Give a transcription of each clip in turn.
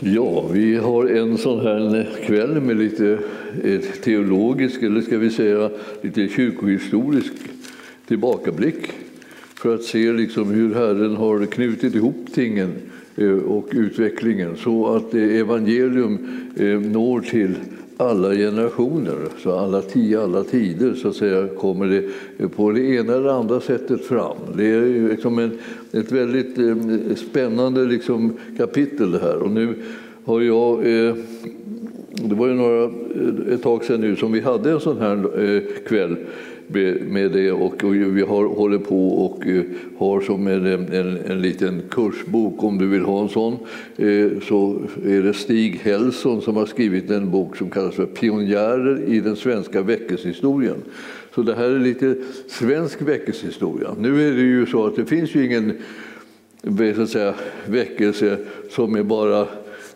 Ja, vi har en sån här kväll med lite eh, teologisk, eller ska vi säga lite kyrkohistorisk tillbakablick för att se liksom hur Herren har knutit ihop tingen eh, och utvecklingen så att eh, evangelium når till alla generationer, så alla, tio, alla tider så att säga, kommer det på det ena eller andra sättet fram. Det är liksom en, ett väldigt eh, spännande liksom, kapitel det här. Och nu har jag, eh, det var ju några, eh, ett tag sedan nu som vi hade en sån här eh, kväll med det och, vi har, håller på och eh, har som en, en, en liten kursbok om du vill ha en sån. Eh, så är det Stig Hellson som har skrivit en bok som kallas för Pionjärer i den svenska väckelsehistorien. Så det här är lite svensk väckelsehistoria. Nu är det ju så att det finns ju ingen så att säga, väckelse som är bara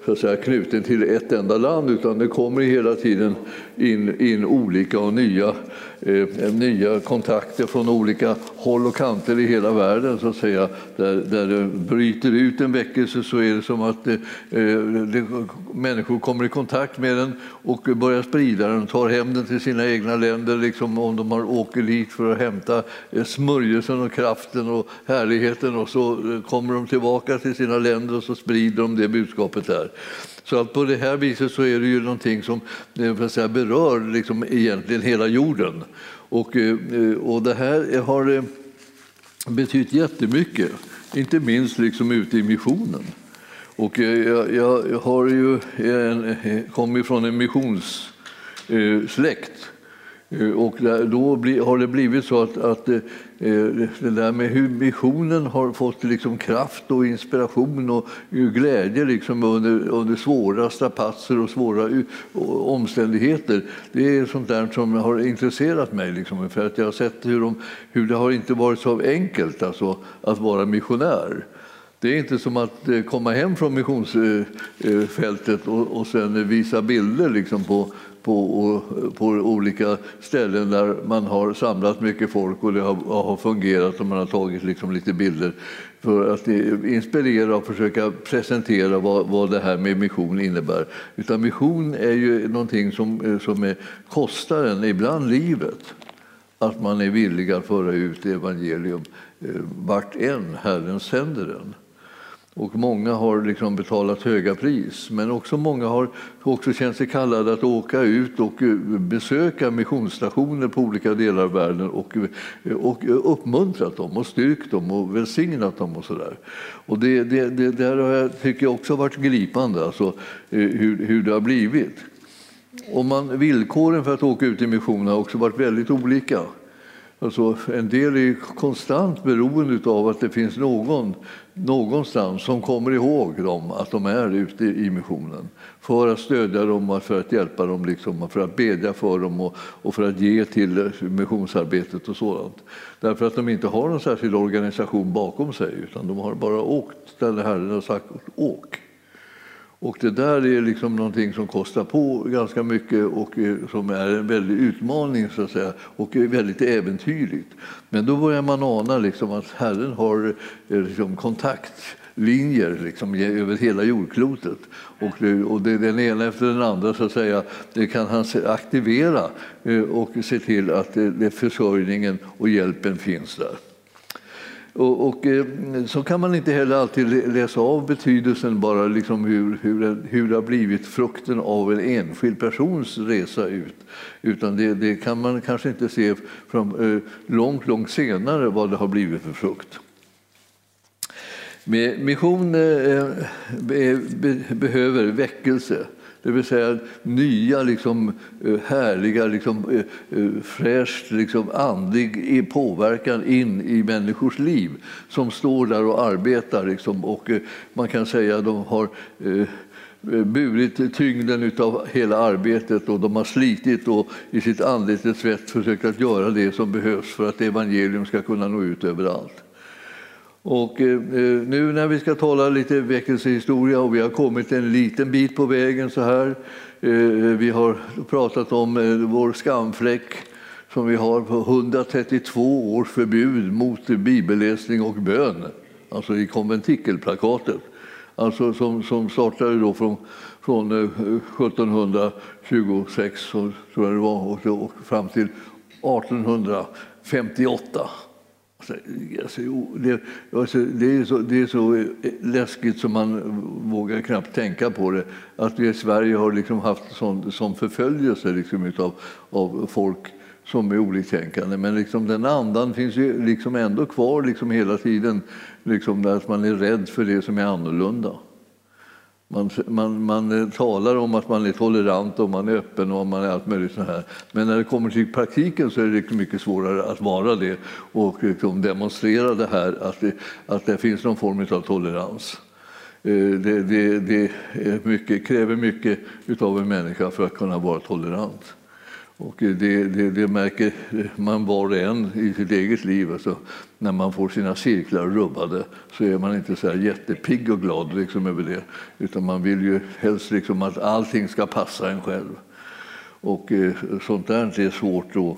så att säga, knuten till ett enda land utan det kommer hela tiden in, in olika och nya, eh, nya kontakter från olika håll och kanter i hela världen. så att säga. Där, där det bryter ut en väckelse så är det som att eh, eh, det, människor kommer i kontakt med den och börjar sprida den, tar hem den till sina egna länder liksom om de har åker dit för att hämta eh, smörjelsen och kraften och härligheten och så eh, kommer de tillbaka till sina länder och så sprider de det budskapet där. Så att på det här viset så är det ju någonting som eh, säga, berör liksom egentligen hela jorden. Och, eh, och det här har eh, betytt jättemycket, inte minst liksom ute i missionen. Och jag, jag har ju en, kommit från en missionssläkt och då har det blivit så att, att Eh, det där med hur missionen har fått liksom kraft och inspiration och glädje liksom under, under svåra strapatser och svåra omständigheter. Det är sånt där som har intresserat mig. Liksom, för att jag har sett hur, de, hur det har inte varit så enkelt alltså, att vara missionär. Det är inte som att eh, komma hem från missionsfältet och, och sen visa bilder liksom på på, på olika ställen där man har samlat mycket folk och det har, har fungerat och man har tagit liksom lite bilder för att inspirera och försöka presentera vad, vad det här med mission innebär. Utan mission är ju någonting som, som är, kostar en ibland livet. Att man är villig att föra ut evangelium eh, vart än Herren sänder den. Och många har liksom betalat höga pris, men också många har också känt sig kallade att åka ut och eh, besöka missionsstationer på olika delar av världen och, eh, och eh, uppmuntrat dem och styrkt dem och välsignat dem. och så där. Och det, det, det där har jag, tycker jag också varit gripande, alltså, hur, hur det har blivit. Och man, villkoren för att åka ut i mission har också varit väldigt olika. Alltså, en del är konstant beroende av att det finns någon någonstans som kommer ihåg dem, att de är ute i missionen för att stödja dem, för att hjälpa dem, liksom, för att bedja för dem och, och, för att ge till missionsarbetet och sådant. Därför att de inte har någon särskild organisation bakom sig utan de har bara åkt där Herren har sagt åk. Och det där är liksom någonting som kostar på ganska mycket och eh, som är en väldig utmaning så att säga, och är väldigt äventyrligt. Men då börjar man ana liksom att Herren har eh, liksom kontaktlinjer liksom, över hela jordklotet. Och, det, och det, den ena efter den andra så att säga, det kan han aktivera och se till att det, försörjningen och hjälpen finns där. Och, och, eh, så kan man inte heller alltid läsa av betydelsen bara liksom hur, hur, hur det har blivit frukten av en enskild persons resa ut. Utan det, det kan man kanske inte se från, eh, långt, långt senare vad det har blivit för frukt. Mission eh, behöver väckelse. Det vill säga nya, liksom, eh, härliga, liksom, eh, eh, fräscht, liksom, andlig påverkan in i människors liv som står där och arbetar. Liksom, och man kan säga att de har burit tyngden av hela arbetet och de har slitit och i sitt anletes svett försökt att göra det som behövs för att evangelium ska kunna nå ut överallt. Och eh, eh, nu när vi ska tala lite väckelsehistoria och vi har kommit en liten bit på vägen så här. Eh, vi har pratat om vår skamfläck som vi har på 132 års förbud mot bibelläsning och bön, alltså i konventikelplakatet. Alltså som, som startade då från, från 1726 tror jag det var, och fram till 1858. Alltså, alltså det, alltså, det, är så, det är så eh, läskigt som man vågar knappt tänka på det. Att vi i Sverige har liksom haft sån, sån förföljelse liksom utav, av folk som är oliktänkande. Men liksom den andan finns ju liksom ändå kvar liksom hela tiden. Liksom att man är rädd för det som är annorlunda. Man, man, man eh, talar om att man är tolerant och man är öppen och man är allt möjligt sånt. här. Men när det kommer till praktiken så är det mycket svårare att vara det och eh, liksom demonstrera det här att det, att det finns någon form av tolerans. Eh, det, det, det mycket, kräver mycket av en människa för att kunna vara tolerant. Och det, det, det, märker man var och en i sitt eget liv. Alltså, när man får sina cirklar rubbade så är man inte så här jättepigg och glad liksom över det. Utan man vill ju helst liksom att allting ska passa en själv. Och eh, sånt där är svårt då.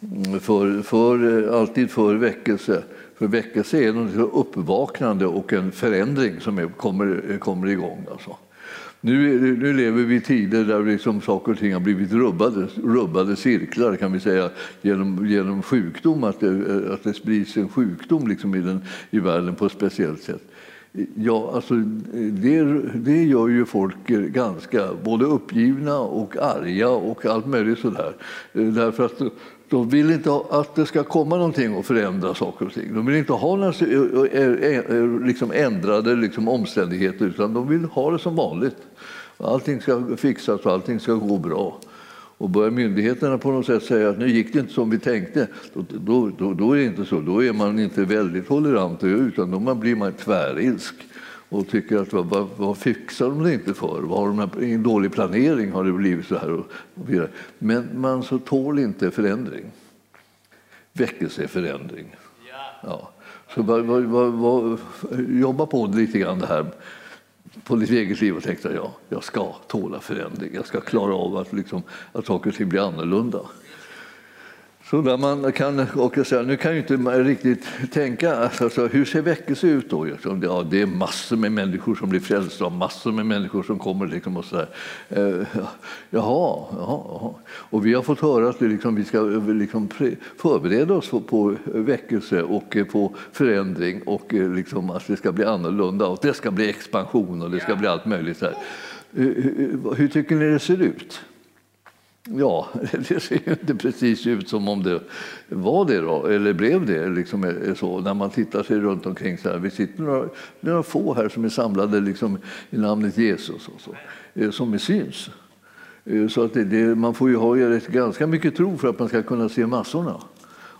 Mm, för, för, eh, alltid för väckelse. För väckelse är något uppvaknande och en förändring som är, kommer, kommer igång. Alltså. Nu, nu lever vi i tider där liksom saker och ting har blivit rubbade, rubbade cirklar kan vi säga, genom, genom sjukdom, att det, att det sprids en sjukdom liksom i, den, i världen på ett speciellt sätt. Ja, alltså, det, det gör ju folk ganska både uppgivna och arga och allt möjligt sådär. Därför att de vill inte att det ska komma någonting och förändra saker och ting. De vill inte ha några liksom ändrade liksom omständigheter utan de vill ha det som vanligt. Allting ska fixas och allting ska gå bra. Och börjar myndigheterna på något sätt säga att nu gick det inte som vi tänkte, då, då, då, då är det inte så. Då är man inte väldigt tolerant utan då blir man tvärilsk och tycker att vad, vad, fixar de det inte för? Vad har de en dålig planering har det blivit så här. Och, och Men man så tål inte förändring. Väckelse är förändring. Ja. Så vad, vad, jobba på lite grann det här på ditt eget liv och tänkte ja, jag ska tåla förändring. Jag ska klara av att, liksom, att saker och ting blir annorlunda. Så där man kan, och säga, nu kan ju inte riktigt tänka, alltså, hur ser väckelse ut då? Ja, det är massor med människor som blir frälsta och massor med människor som kommer. Liksom och så där. Eh, jaha, jaha, Och vi har fått höra att vi, liksom, vi ska liksom förbereda oss på väckelse och på förändring och liksom, att det ska bli annorlunda och det ska bli expansion och det ska bli allt möjligt. Så hur, hur tycker ni det ser ut? Ja, det ser ju inte precis ut som om det var det då, eller blev det. Liksom eh, så, när man tittar sig runt omkring så här. Vi sitter några, några få här som är samlade liksom i namnet Jesus och så, eh, som är syns. Eh, så att det, det, man får ju ha ganska mycket tro för att man ska kunna se massorna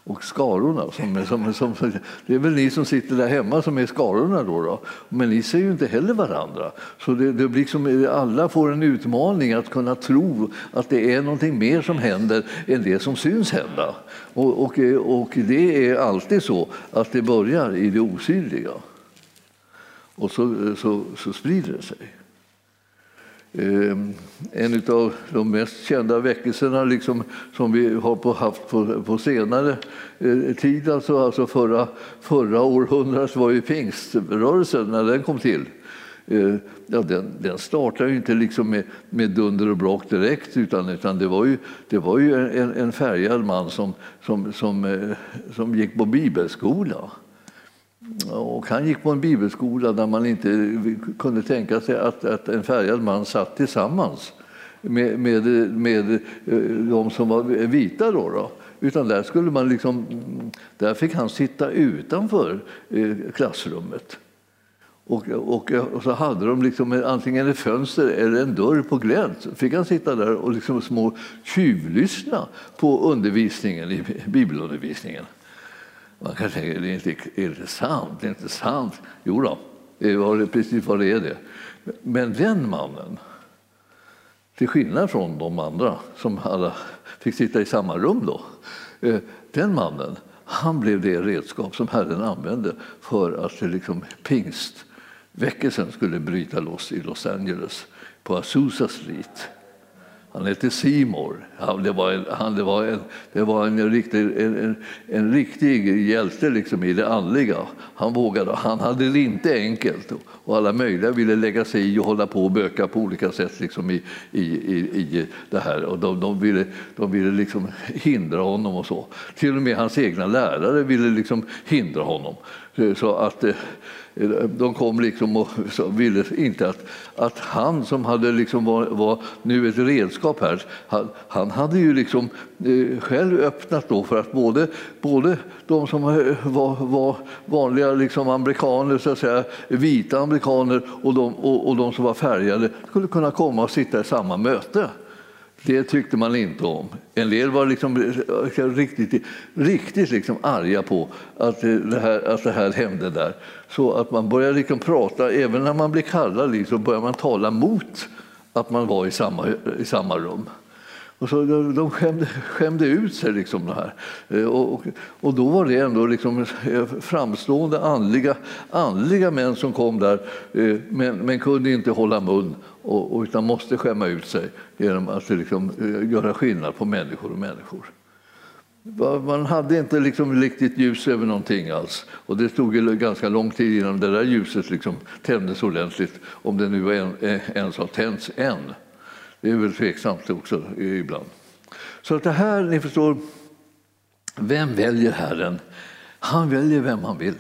och skarorna. Som, som, som, det är väl ni som sitter där hemma som är skarorna då, då. men ni ser ju inte heller varandra. Så det, det blir liksom, alla får en utmaning att kunna tro att det är någonting mer som händer än det som syns hända. Och, och, och det är alltid så att det börjar i det osynliga. Och så, så, så sprider det sig. Ehm, en av de mest kända väckelserna liksom, som vi har haft på, på senare eh, tid, alltså, alltså förra, förra århundradet, var ju pingströrelsen när den kom till. Ehm, ja, den, den startade ju inte liksom med, med dunder och brak direkt utan, utan det var ju, det var ju en, en färgad man som, som, som, eh, som gick på bibelskola. Och han gick på en bibelskola där man inte kunde tänka sig att, att en färgad man satt tillsammans med, med, med eh, de som var vita. Då, då. Utan där, skulle man liksom, där fick han sitta utanför eh, klassrummet. Och, och, och, så hade de liksom antingen ett fönster eller en dörr på glänt. Så fick han sitta där och liksom små tjuvlyssna på undervisningen, i bibelundervisningen. Man kan säga, det är inte, är det sant? Det är inte sant. Jo då, det var precis vad det är det. Men den mannen, till skillnad från de andra som alla fick sitta i samma rum då, eh, den mannen, han blev det redskap som Herren använde för att liksom pingstväckelsen skulle bryta loss i Los Angeles på Azusa Street. Han hette Simor. Han, det, var en, han, det, var en, det var en riktig, en, en, en riktig hjälte liksom i det andliga. Han vågade. Han hade det inte enkelt och alla möjliga ville lägga sig i och hålla på och böka på olika sätt liksom i, i, i, i det här. Och de, de ville, de ville liksom hindra honom och så. Till och med hans egna lärare ville liksom hindra honom. Så att eh, de kom liksom och ville inte att, att han som hade liksom var, var nu ett redskap här, han, han hade ju liksom eh, själv öppnat då för att både, både de som var, var vanliga liksom amerikaner, så att säga, vita amerikaner och de, och, och de som var färgade skulle kunna komma och sitta i samma möte. Det tyckte man inte om. En del var liksom riktigt, riktigt liksom arga på att det, här, att det här hände där. Så att man börjar liksom prata, även när man blir kallad, liksom, börjar man tala mot att man var i samma, i samma rum. Och så de de skämde, skämde ut sig. Liksom det här. Eh, och, och, då var det ändå liksom eh, framstående andliga, andliga män som kom där eh, men, men kunde inte hålla mun och, utan måste skämma ut sig genom att liksom eh, göra skillnad på människor och människor. Man hade inte liksom riktigt ljus över någonting alls. Och det tog ganska lång tid innan det där ljuset liksom tändes ordentligt, om det nu eh, ens har tänts än. Det är väl tveksamt också eh, ibland. Så att det här, ni förstår, vem väljer Herren? Han väljer vem han vill.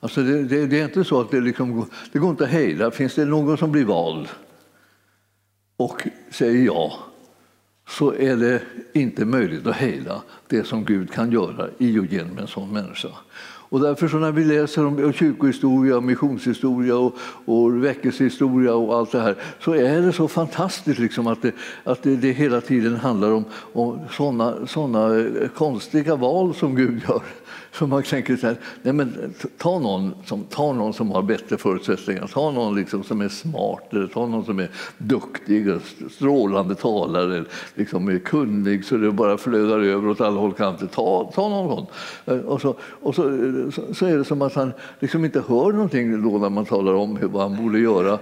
Alltså det, det, det är inte så att det, liksom, det går inte att hejda. Finns det någon som blir vald och säger ja så är det inte möjligt att hejda det som Gud kan göra i och genom en sån människa. Och därför så när vi läser om kyrkohistoria, missionshistoria och, och väckelsehistoria och allt det här så är det så fantastiskt liksom att, det, att det, det hela tiden handlar om, om sådana såna konstiga val som Gud gör. Så man tänker så här, nej men ta någon, som, ta någon som har bättre förutsättningar, ta någon liksom som är smart, eller ta någon som är duktig, och strålande talare, liksom är kunnig så det bara flödar över åt alla håll kanter. Ta, ta någon. Eh, och, så, och så, så, är det som att han liksom inte hör någonting då när man talar om vad han borde göra.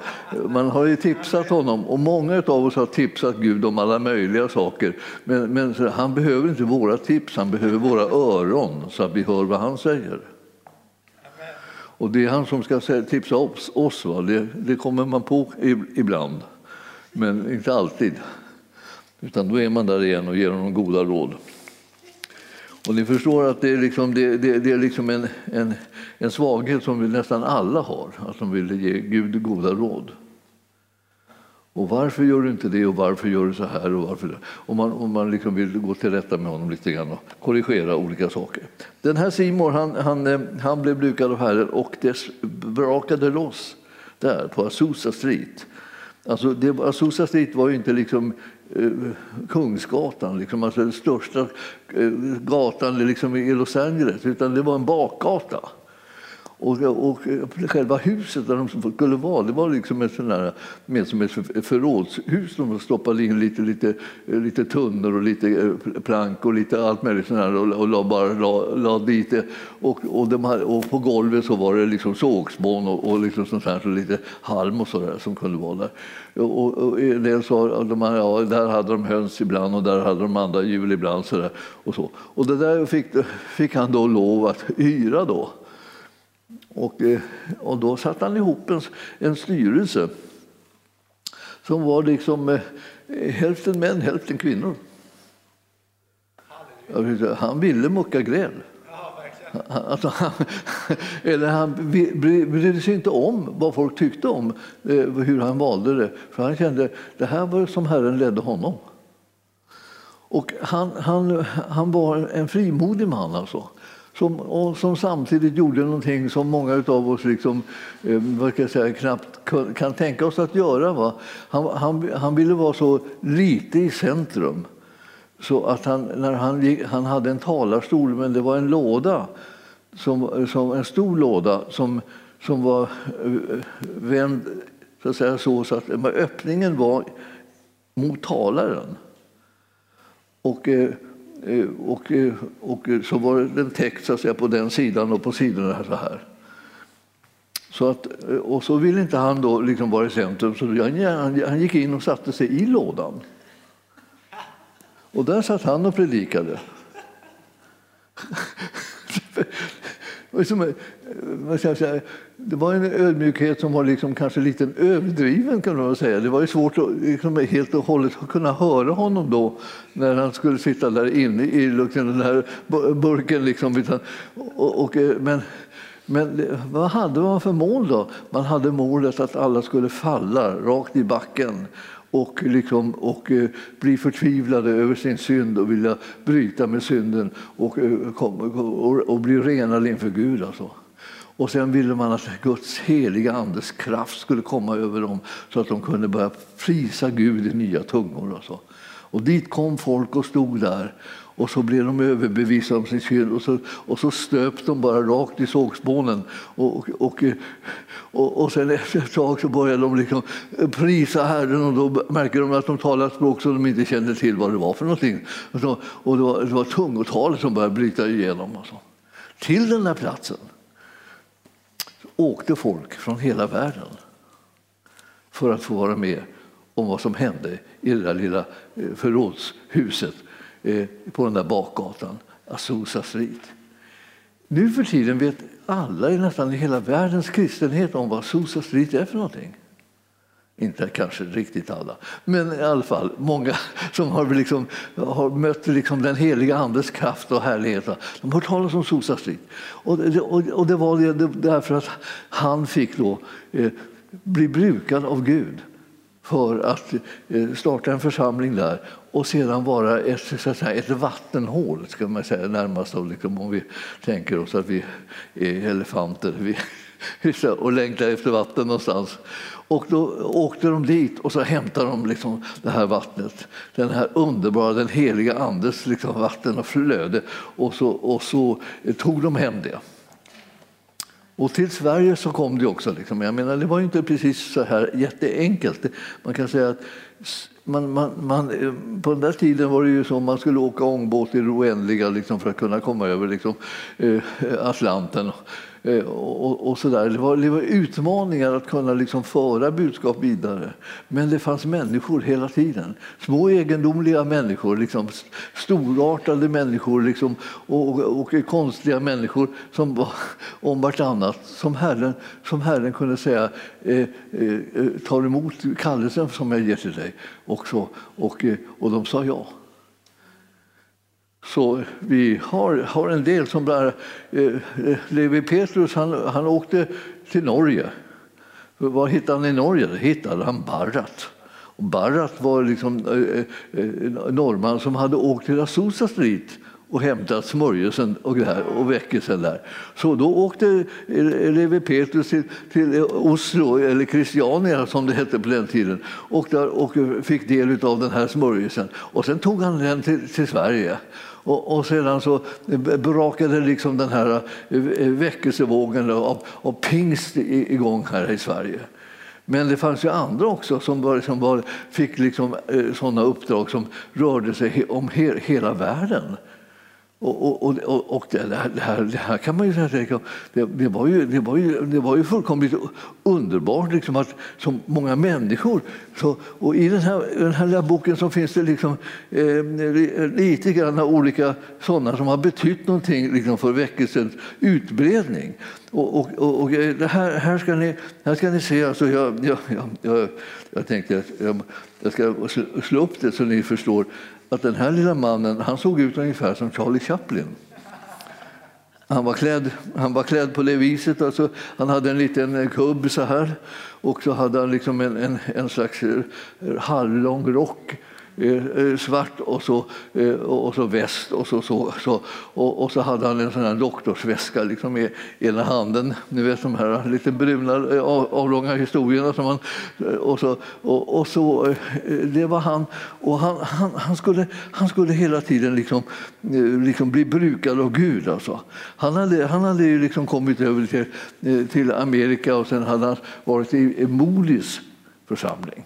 Man har ju tipsat honom och många av oss har tipsat Gud om alla möjliga saker. Men, men han behöver inte våra tips, han behöver våra öron så att vi hör vad han säger. Och det är han som ska tipsa oss, oss va? Det, det kommer man på ibland, men inte alltid. Utan då är man där igen och ger honom goda råd. Och ni förstår att det är, liksom, det, det, det är liksom en, en, en svaghet som vi nästan alla har, att de vill ge Gud goda råd. Och varför gör du inte det och varför gör du så här? Och varför? Om man, om man liksom vill gå till rätta med honom lite grann och korrigera olika saker. Den här Simon, han, han, eh, han blev brukad av Herren och det brakade loss där på Azusa Street. Alltså det, Azusa Street var ju inte liksom eh, Kungsgatan, liksom, alltså den största eh, gatan liksom i Los Angeles, utan det var en bakgata. Och, och själva huset där de skulle vara, det var liksom ett, sån där, mer som ett förrådshus. De stoppade in lite, lite, lite tunnor och lite eh, plank och lite allt möjligt sånt där, och, och la, bara la, la dit det. Och, och, de här, och, på golvet så var det liksom sågspån och, och liksom sånt här, så lite halm och sådär som kunde vara där. Och, och en del sa att de här, ja, där hade de höns ibland och där hade de andra djur ibland. Så där, och, så. och det där fick, fick han då lov att hyra. då. Och, eh, och då satte han ihop en, en styrelse som var liksom eh, hälften män, hälften kvinnor. Han ville mucka gräl. Alltså, han, eller han brydde sig inte om vad folk tyckte om eh, hur han valde det. För han kände att det här var som Herren ledde honom. Och han, han, han var en frimodig man. Alltså som, och som samtidigt gjorde någonting som många av oss liksom, eh, jag säga, knappt kan tänka oss att göra. Va? Han, han, han ville vara så lite i centrum så att han, när han, gick, han hade en talarstol, men det var en låda, som, som en stor låda som, som var eh, vänd så att, säga, så, så att öppningen var mot talaren. Och, Eh, Eh, och, eh, och eh, så var den täckt så att säga, på den sidan och på sidorna så här. Så att, och så ville inte han då liksom vara i centrum, så han, han gick in och satte sig i lådan. Och där satt han och predikade. Det var en ödmjukhet som var liksom kanske lite överdriven kan man säga. Det var ju svårt att liksom helt och hållet kunna höra honom då när han skulle sitta där inne i liksom den här burken. Liksom. Och, och, eh, men, men vad hade man för mål då? Man hade målet att alla skulle falla rakt i backen och, liksom, och eh, bli förtvivlade över sin synd och vilja bryta med synden och, eh, och, och, och bli renade inför Gud. Alltså. Och sen ville man att Guds heliga Andes kraft skulle komma över dem så att de kunde börja prisa Gud i nya tungor. Och, så. och dit kom folk och stod där och så blev de överbevisade om sin synd och så, och så stöp de bara rakt i sågspånen. Och, och, och, och sen efter ett tag så började de liksom prisa Herren och då märker de att de talar ett språk som de inte kände till vad det var för någonting. Och, så, och det, var, det var tungotalet som började bryta igenom. Och så. Till den där platsen åkte folk från hela världen för att få vara med om vad som hände i det där lilla eh, förrådshuset eh, på den där bakgatan, Azusa Street. Nu för tiden vet alla nästan i hela världens kristenhet om vad Azusa Street är för någonting. Inte kanske riktigt alla, men i alla fall många som har, liksom, har mött liksom den heliga Andes kraft och härlighet. De har hört talas om Sosa Street. Och det, och det var det, därför att han fick då, eh, bli brukad av Gud för att eh, starta en församling där och sedan vara ett, så att säga, ett vattenhål, ska man säga, närmast av, liksom, om vi tänker oss att vi är elefanter vi, och längtar efter vatten någonstans. Och då åkte de dit och så hämtade de liksom det här vattnet, den här underbara, den heliga Andes liksom vatten och flöde och så, och så tog de hem det. Och till Sverige så kom det också. Liksom. Jag menar, det var inte precis så här jätteenkelt. Man kan säga att man, man, man, eh, på den där tiden var det ju så att man skulle åka ångbåt i det oändliga liksom, för att kunna komma över liksom, eh, Atlanten. Eh, och, och så där. Det, var, det var utmaningar att kunna liksom föra budskap vidare. Men det fanns människor hela tiden. Små egendomliga människor, liksom, storartade människor liksom, och, och, och, konstiga människor som var om vartannat. Som Herren, som Herren kunde säga eh, eh, eh, tar emot kallelsen som jag ger till dig. Och, så, och, eh, och de sa ja. Så vi har, har en del som bara... Eh, eh, Levi Petrus han, han åkte till Norge. Vad hittade han i Norge? Då hittade han Barrat. Och Barrat var liksom, eh, eh, norrman som hade åkt till Azusa Street och hämtat smörjelsen och, där, och väckelsen där. Så då åkte eh, Levi Petrus till, till eh, Oslo, eller Christiania som det hette på den tiden, och, där, och fick del av den här smörjelsen. Och sen tog han den till, till Sverige. Och, och sedan så brakade liksom den här eh, väckelsevågen av, av pingst igång här i Sverige. Men det fanns ju andra också som, var, som var, fick liksom, eh, sådana uppdrag som rörde sig om he, hela världen. Och, och, och, och det, här, det, här, det, här, kan man ju säga, det, det, var ju, det, var ju, det var ju fullkomligt underbart liksom att så många människor... Så, och I den här, den här lilla boken så finns det liksom, eh, lite grann olika sådana som har betytt någonting liksom, för väckelsens utbredning. Och, och, och, och det här, här, ska ni, här ska ni se, alltså jag, jag, jag, jag, jag tänkte att jag, jag ska slå upp det så ni förstår att den här lilla mannen han såg ut ungefär som Charlie Chaplin. Han var klädd, han var klädd på det viset. Alltså, han hade en liten eh, kubb så här och så hade han liksom en, en, en slags eh, halvlång rock Eh, eh, svart och så, eh, och så väst och så, så, så, och, och så hade han en sån här doktorsväska liksom i ena handen. Ni vet de här lite bruna avlånga historierna. Som han, och så, och, och så, det var han. Och han, han, han, skulle, han skulle hela tiden liksom, liksom bli brukad av Gud. Alltså. Han hade, han hade ju liksom kommit över till, till Amerika och sen hade han varit i Molis församling.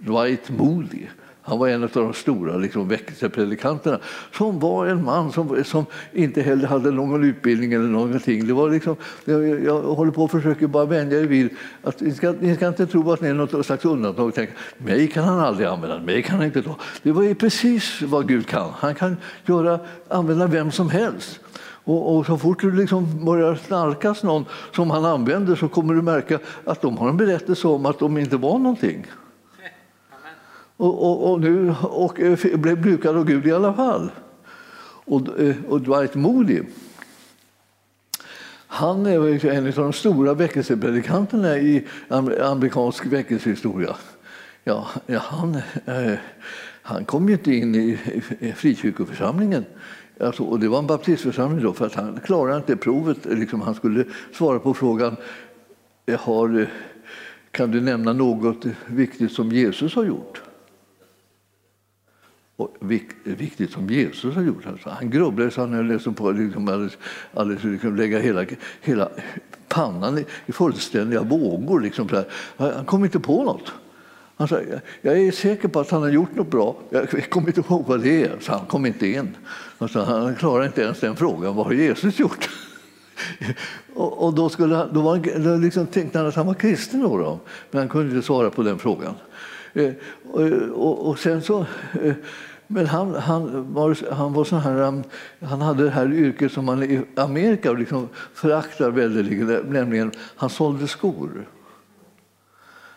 Dwight Moody. Han var en av de stora liksom, väckelsepredikanterna som var en man som, som inte heller hade någon utbildning eller någonting. Det var liksom, jag, jag håller på och försöker bara vänja er vid att ni ska, ni ska inte tro att ni är något slags undantag. Tänk, mig kan han aldrig använda, mig kan han inte ta. Det var precis vad Gud kan. Han kan göra, använda vem som helst. Och, och, så fort du liksom börjar snarkas någon som han använder så kommer du märka att de har en berättelse om att de inte var någonting. Och, och, och, nu, och eh, blev brukad av Gud i alla fall. Och, eh, och Dwight Moody, han är en av de stora väckelsepredikanterna i amerikansk väckelsehistoria. Ja, han, eh, han kom ju inte in i frikyrkoförsamlingen Alltså, och det var en baptistförsamling då, för att han klarade inte provet. Liksom, han skulle svara på frågan har, eh, kan du nämna något viktigt som Jesus har gjort? Och viktigt som Jesus har gjort. Alltså, han grubblade så han liksom på liksom alldeles, alldeles, liksom lägga hela, hela pannan i, i fullständiga vågor. Liksom, han kom inte på något. Han sa, jag är säker på att han har gjort något bra. Jag kommer inte ihåg vad det är. Så han kom inte in. Alltså, han klarade inte ens den frågan. Vad har Jesus gjort? och, och då, skulle, han, då, var han, liksom tänkte han att han var kristen. Då, då, men han kunde inte svara på den frågan. Eh, och, och, sen så... Eh, men han, han, var, han, var sån här, han hade det här yrket som man i Amerika liksom föraktar väldigt, nämligen han sålde skor.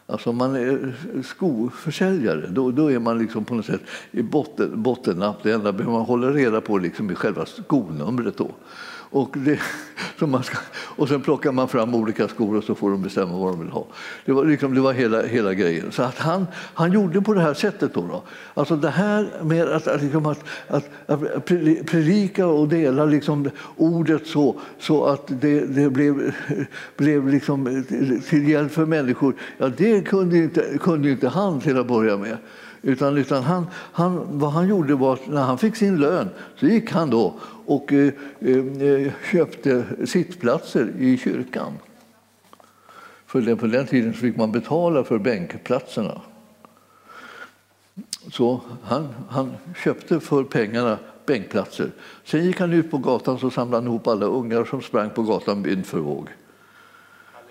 Alltså om man är eh, skoförsäljare, då, då är man liksom på något sätt i botten, bottennapp. Det enda man håller reda på liksom är själva skonumret. Då. Och, det, man ska, och sen plockar man fram olika skor och så får de bestämma vad de vill ha. Det var, liksom, det var hela, hela grejen. Så att han, han gjorde på det här sättet. Då, då. Alltså det här med att, liksom att, att, att predika och dela liksom ordet så, så att det, det blev, blev liksom till hjälp för människor, ja, det kunde inte, kunde inte han till att börja med. Utan, utan han, han, vad han gjorde var att när han fick sin lön så gick han då och eh, eh, eh köpte sittplatser i kyrkan. För på den tiden fick man betala för bänkplatserna. Så han, han köpte för pengarna bänkplatser. Sen gick han ut på gatan och samlade ihop alla ungar som sprang på gatan vind för våg.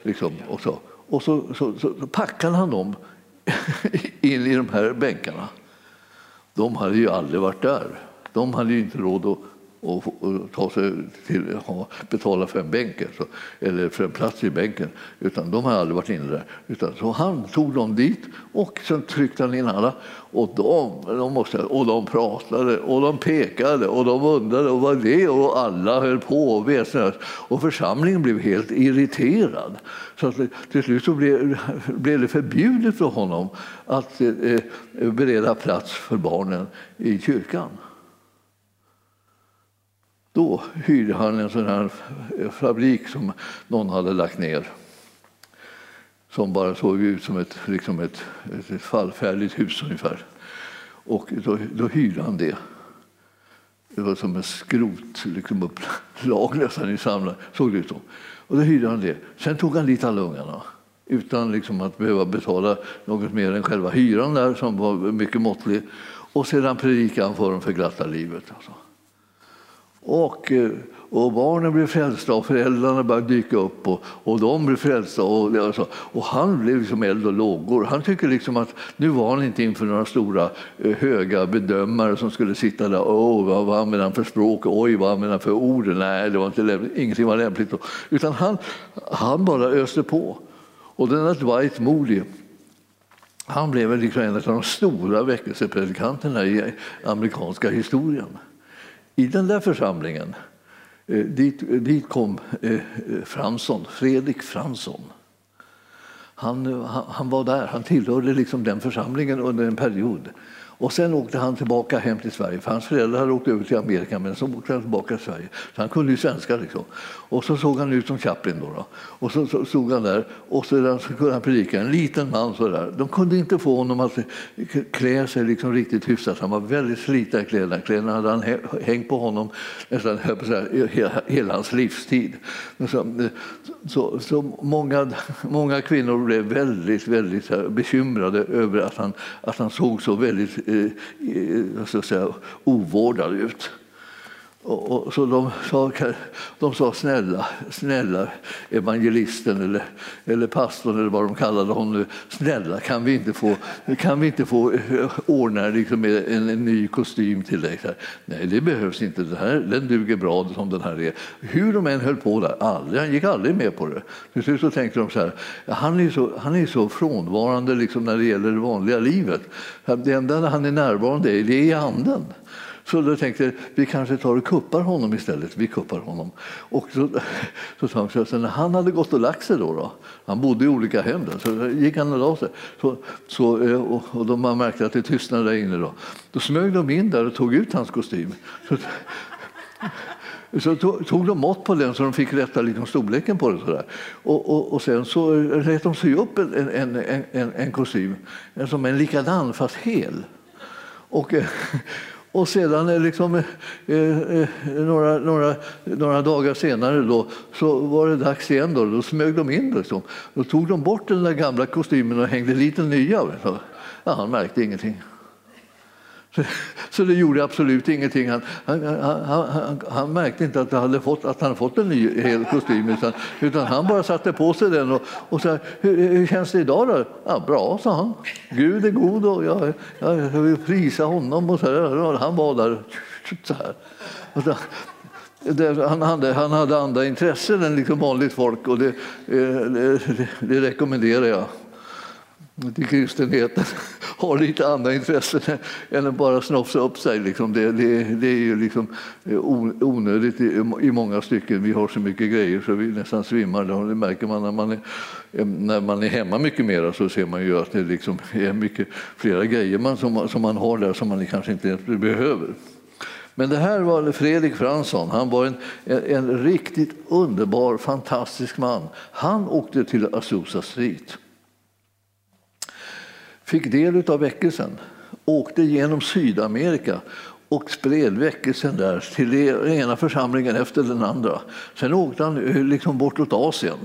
Liksom, och så, och så, så, så packade han dem in i de här bänkarna. De hade ju aldrig varit där. De hade ju inte råd att och, ta sig till, ha, betala för en bänk alltså, eller för en plats i bänken. Utan de har aldrig varit inne där. Utan, så han tog dem dit och sen tryckte han in alla. Och de, de, måste, och de pratade och de pekade och de undrade och vad det och alla höll på och väsnades. Och församlingen blev helt irriterad. Så att till slut så blev, blev det förbjudet för honom att eh, eh bereda plats för barnen i kyrkan. Då hyrde han en sån här fabrik som någon hade lagt ner som bara såg ut som ett, liksom ett, ett fallfärdigt hus ungefär. Och då, då hyrde han det. Det var som en skrot, liksom upplag nästan i samlar, såg det ut som. Och då hyrde han det. Sen tog han dit alla ungarna utan liksom att behöva betala något mer än själva hyran där som var mycket måttlig. Och sedan predikade han för dem för glatta livet. Alltså. Och, eh, och barnen blev frälsta och föräldrarna började dyka upp och, och de blev frälsta. Och, alltså, och han blev liksom eld och lågor. Han tycker liksom att nu var han inte inför några stora eh, höga bedömare som skulle sitta där. Åh, vad, vad använder han för språk? Oj, vad använder han för ord? Nej, det var inte lämpligt. ingenting var lämpligt. Utan han, han bara öste på. Och den Dwight Moody han blev liksom en av de stora väckelsepredikanterna i amerikanska historien. I den där församlingen eh, dit, dit kom eh, Fransson, Fredrik Fransson. Han, eh, han, han, var där, han tillhörde liksom den församlingen under en period. Och sen åkte han tillbaka hem till Sverige, för hans föräldrar hade åkt över till Amerika, men så åkte han tillbaka till Sverige. Så han kunde ju svenska. Liksom. Och så såg han ut som Chaplin. Då, då. Och så, så stod han där och så, så kunde han predika, en liten man så där. De kunde inte få honom att klä sig liksom riktigt hyfsat. Han var väldigt sliten i kläderna. Kläderna hade han hängt på honom nästan hela, hela hans livstid. Så, så, så, många, många kvinnor blev väldigt, väldigt bekymrade över att han, att han såg så väldigt eh, eh så att säga, ovårdad ut. Och, och, så de sa, de sa snälla, snälla evangelisten eller, eller pastorn eller vad de kallade honom. nu, Snälla, kan vi inte få, kan vi inte få eh, ordna liksom en, en ny kostym till dig? Nej, det behövs inte. Den, här, den duger bra som den här är. Hur de än höll på där, aldrig, han gick aldrig med på det. Till slut så tänkte de så här, han är så, han är så frånvarande liksom när det gäller det vanliga livet. Det enda han är närvarande i, det är i anden. Så då tänkte jag vi kanske tar och kuppar honom istället. Vi kuppar honom. Och så, så, han, så, så när han hade gått och lagt sig, då, då han bodde i olika hem, då, så gick han och la sig. Så, så, eh, och, och då man märkte att det tystnade där inne. Då, då smög de in där och tog ut hans kostym. Så, så tog de mått på den så de fick rätta liksom storleken på den. Sådär. Och, och, och sen så lät de sy upp en, en, en, en kostym som en likadan fast hel. Och, eh, och sedan eh, liksom, eh, eh, eh, några, några, några dagar senare då, så var det dags igen. Då, då smög de in. Liksom. Då tog de bort den där gamla kostymen och hängde dit den nya. Ja, han märkte ingenting. Så det gjorde absolut ingenting. Han, han, han, han, märkte inte att, hade fått, att han fått en ny hel kostym utan, utan han bara satte på sig den och, och sa hur, hur känns det idag då? Ja, bra, sa han. Gud är god och jag, jag, jag vill prisa honom. Och så här. Han var där så här. Så, han, hade, han hade andra intressen än liksom vanligt folk och det, eh, det, det rekommenderar jag till kristenheten har lite andra intressen än att bara snofsa upp sig. Liksom. Det, det, det, är ju liksom eh, onödigt i, i, många stycken. Vi har så mycket grejer så vi nästan svimmar. Det märker man när man är, eh, när man är hemma mycket mer så ser man ju att det liksom är mycket flera grejer man, som, som man har där som man kanske inte ens behöver. Men det här var Fredrik Fransson. Han var en, en, en riktigt underbar, fantastisk man. Han åkte till Azusa Street fick del av väckelsen, åkte genom Sydamerika och spred väckelsen där till den ena församlingen efter den andra. Sen åkte han eh, liksom bortåt Asien.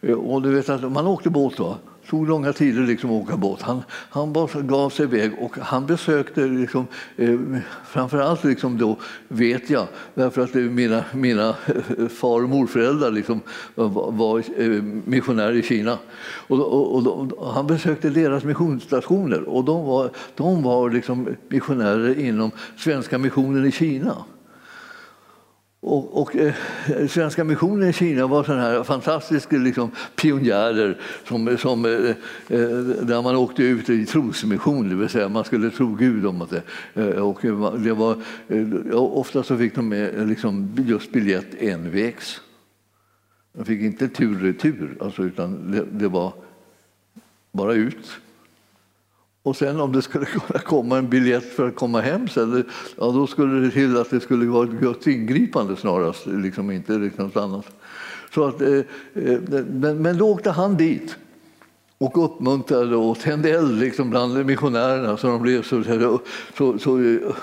Eh, och du vet att man åkte båt va tog långa tider liksom att åka båt. Han, han bara gav sig iväg och han besökte, liksom, eh, framförallt liksom då, vet jag, därför att mina, mina far och morföräldrar liksom var, var eh, missionärer i Kina. Och, och, och de, han besökte deras missionsstationer och de var, de var liksom missionärer inom Svenska missionen i Kina. Och, och eh, Svenska missionen i Kina var sådana här fantastiska liksom, pionjärer som, som, eh, eh, där man åkte ut i trosmission, det vill säga man skulle tro Gud om det. Eh, och det var, eh, ofta så fick de med liksom, just biljett envägs. De fick inte tur retur, alltså, utan det, det var bara ut. Och sen om det skulle kunna komma en biljett för att komma hem sen, ja, då skulle det till att det skulle vara ett Guds ingripande snarast, liksom inte liksom något annat. Så att, eh, eh men, men då åkte han dit och uppmuntrade och tände eld liksom bland missionärerna så de blev så, så, så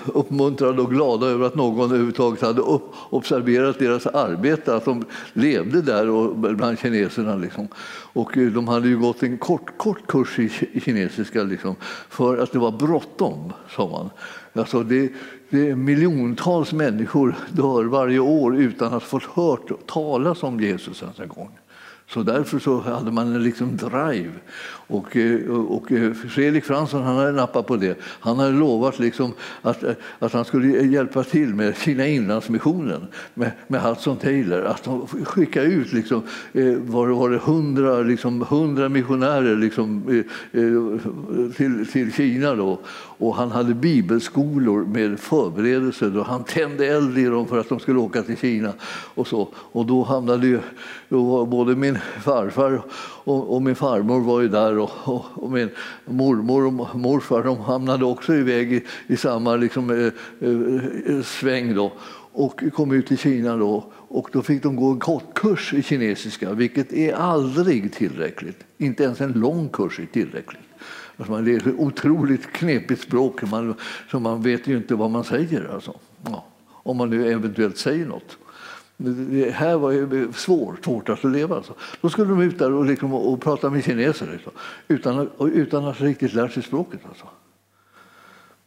uppmuntrade och glada över att någon överhuvudtaget hade upp, observerat deras arbete, att de levde där och, bland kineserna. Liksom. Och eh, de hade ju gått en kort, kort kurs i, kinesiska liksom, för att det var bråttom, sa man. Alltså det, det är miljontals människor dör varje år utan att ha fått hört talas om Jesus ens en gång. Så därför så hade man en liksom drive. Och, eh, och eh, Fredrik Fransson han hade nappat på det. Han hade lovat liksom att, eh, att han skulle hjälpa till med Kina Inlandsmissionen med, med Hudson Taylor. Att de skicka ut liksom, var det, var det hundra, liksom, hundra missionärer liksom, till, till Kina. Då. Och han hade bibelskolor med förberedelser Då. han tände eld i dem för att de skulle åka till Kina. Och, så. och då hamnade ju, då både min farfar och, och, min farmor var ju där och, och, och, min mormor och morfar de hamnade också iväg i, i samma liksom, eh, eh, sväng. Då och kom ut i Kina då, och då fick de gå en kort kurs i kinesiska, vilket är aldrig tillräckligt. Inte ens en lång kurs är tillräckligt. Alltså det är ett otroligt knepigt språk, man, så man vet ju inte vad man säger. Alltså. Ja, om man nu eventuellt säger något. Det här var ju svårt, svårt att leva. Alltså. Då skulle de ut där och, liksom, och prata med kineser liksom, utan, utan att riktigt lära sig språket. Alltså.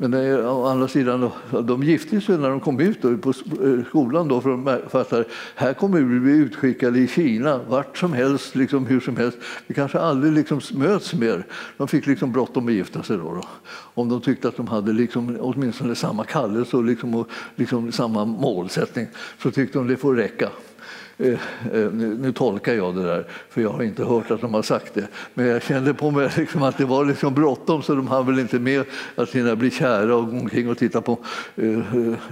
Men å andra sidan, de gifte sig när de kom ut då, på eh, skolan då, för de fattade här kommer vi bli utskickade i Kina, vart som helst, liksom, hur som helst. Vi kanske aldrig liksom möts mer. De fick liksom bråttom att gifta sig. Då, då, Om de tyckte att de hade liksom, åtminstone samma kallelse och, liksom, och liksom samma målsättning så tyckte de det får räcka. Eh, eh, nu, nu, tolkar jag det där, för jag har inte hört att de har sagt det. Men jag kände på mig liksom att det var liksom bråttom så de hann väl inte med att hinna bli kära och gå omkring och titta på eh,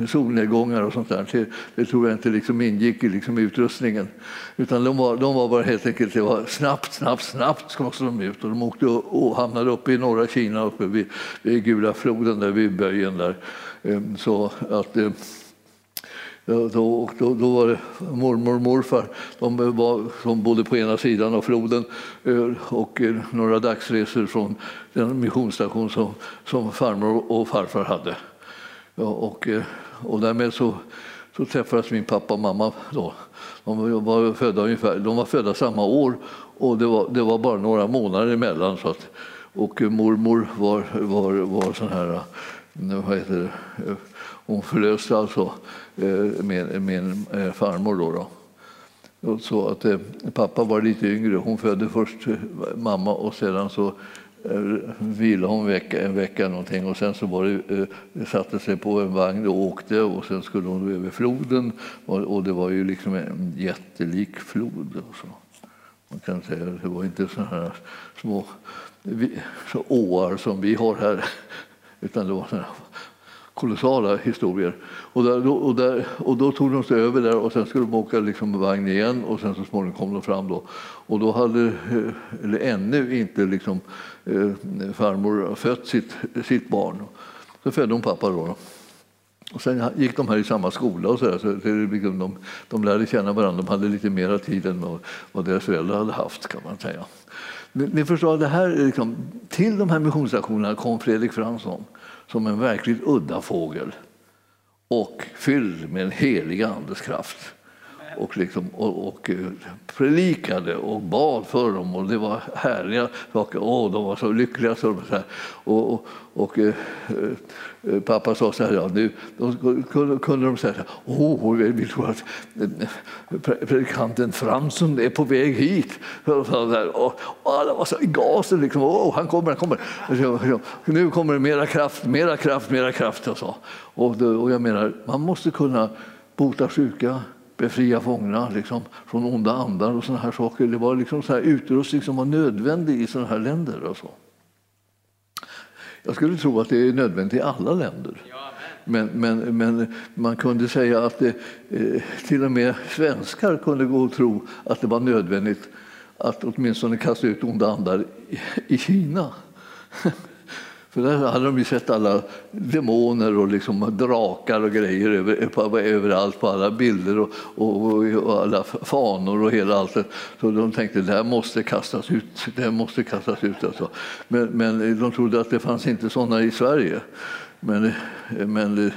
solnedgångar och sånt där. Det, det tror jag inte liksom ingick i liksom utrustningen. Utan de var, de var bara helt enkelt, det var snabbt, snabbt, snabbt ska de ut. Och de åkte och hamnade uppe i norra Kina, uppe vid, vid Gula floden, där vid böjen där. Ehm, så att då, då, då, var det mormor och morfar de var, som bodde på ena sidan av floden och eh, några dagsresor från den missionsstation som, som farmor och farfar hade. Ja, och, eh, och därmed så, så träffades min pappa och mamma. Då. De var födda, ungefär, de var födda samma år och det var, det var bara några månader emellan. Så att, och eh, mormor var, var, var sån här, vad heter det, hon förlöste alltså Eh, min, min eh, farmor. Då, då. Så att eh, pappa var lite yngre. Hon födde först eh, mamma och sedan så eh, vilade hon vecka, en vecka någonting och sen så var det, eh, satte sig på en vagn och åkte och sen skulle hon över floden och, och det var ju liksom en jättelik flod. Och så. Man kan säga det var inte sådana här små vi, så åar som vi har här utan det var sådana kolossala historier. Och, där, och, där, och då tog de sig över där och sen skulle de åka liksom vagn igen och sen så småningom kom de fram. Då. Och då hade, eh, eller ännu inte liksom, eh, farmor fött sitt, sitt barn. Så födde hon pappa då. Och sen gick de här i samma skola och så, där, så liksom de, de lärde känna varandra. De hade lite mer tid än vad, vad deras föräldrar hade haft kan man säga. Ni förstår, det här liksom, till de här missionsaktionerna kom Fredrik Fransson som en verkligt udda fågel och fylld med en helig andes kraft. Och, liksom, och, och eh, predikade och bad för dem och det var härliga saker. Åh, de var så lyckliga. Så, så här. Och, och, och eh, eh, pappa sa så här, ja, nu då kunde, kunde de säga åh, vi tror att eh, predikanten Fransson är på väg hit. Och, och, och alla var så i gasen, liksom, åh, han kommer, han kommer. Nu kommer det mera kraft, mera kraft, mera kraft. Och, så. Och, och jag menar, man måste kunna bota sjuka, befria fångarna liksom, från onda andar och såna här saker. Det var liksom så här utrustning som var nödvändig i sådana här länder. Och så. Jag skulle tro att det är nödvändigt i alla länder. Men, men, men man kunde säga att det, eh, till och med svenskar kunde gå och tro att det var nödvändigt att åtminstone kasta ut onda andar i Kina. För där hade de ju sett alla demoner och liksom drakar och grejer över, på, överallt på alla bilder och, och, och, alla fanor och hela allt. Så de tänkte det här måste kastas ut. Det måste kastas ut alltså. men, men de trodde att det fanns inte sådana i Sverige. Men, men det,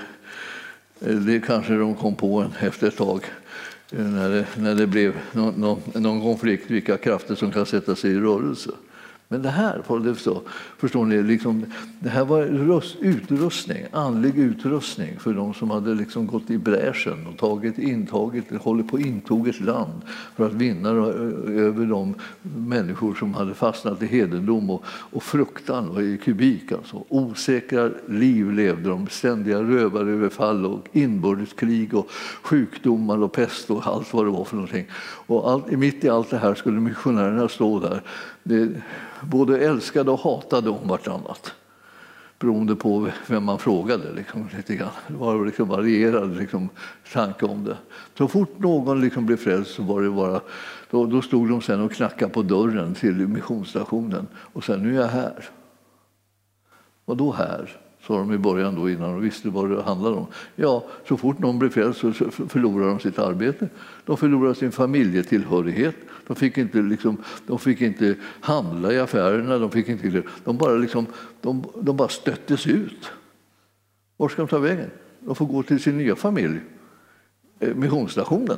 det kanske de kom på efter ett tag när det, när det blev någon, någon, någon konflikt, vilka krafter som kan sätta sig i rörelse. Men det här, förstår ni, liksom, det här var utrustning, andlig utrustning för de som hade liksom gått i bräschen och tagit, intaget, håller på att ett land för att vinna över de människor som hade fastnat i hedendom och, och fruktan och i kubik. Alltså. Osäkra liv levde de, ständiga rövaröverfall och inbördeskrig och sjukdomar och pest och allt vad det var för någonting. Och allt, mitt i allt det här skulle missionärerna stå där det, både älskade och hatade om vartannat beroende på vem man frågade. Liksom, lite grann. Det var liksom varierad liksom, tanke om det. Så fort någon liksom blev frälst så var det bara, då, då stod de sen och knackade på dörren till missionsstationen och sa nu är jag här. Vadå då här? Sa de i början då innan de visste vad det handlade om. Ja, så fort någon blev frälst så förlorade de sitt arbete. De förlorade sin familjetillhörighet. De fick inte, liksom, de fick inte handla i affärerna. De, fick inte, de, bara, liksom, de, de bara stöttes ut. Var ska de ta vägen? De får gå till sin nya familj, eh, missionsstationen.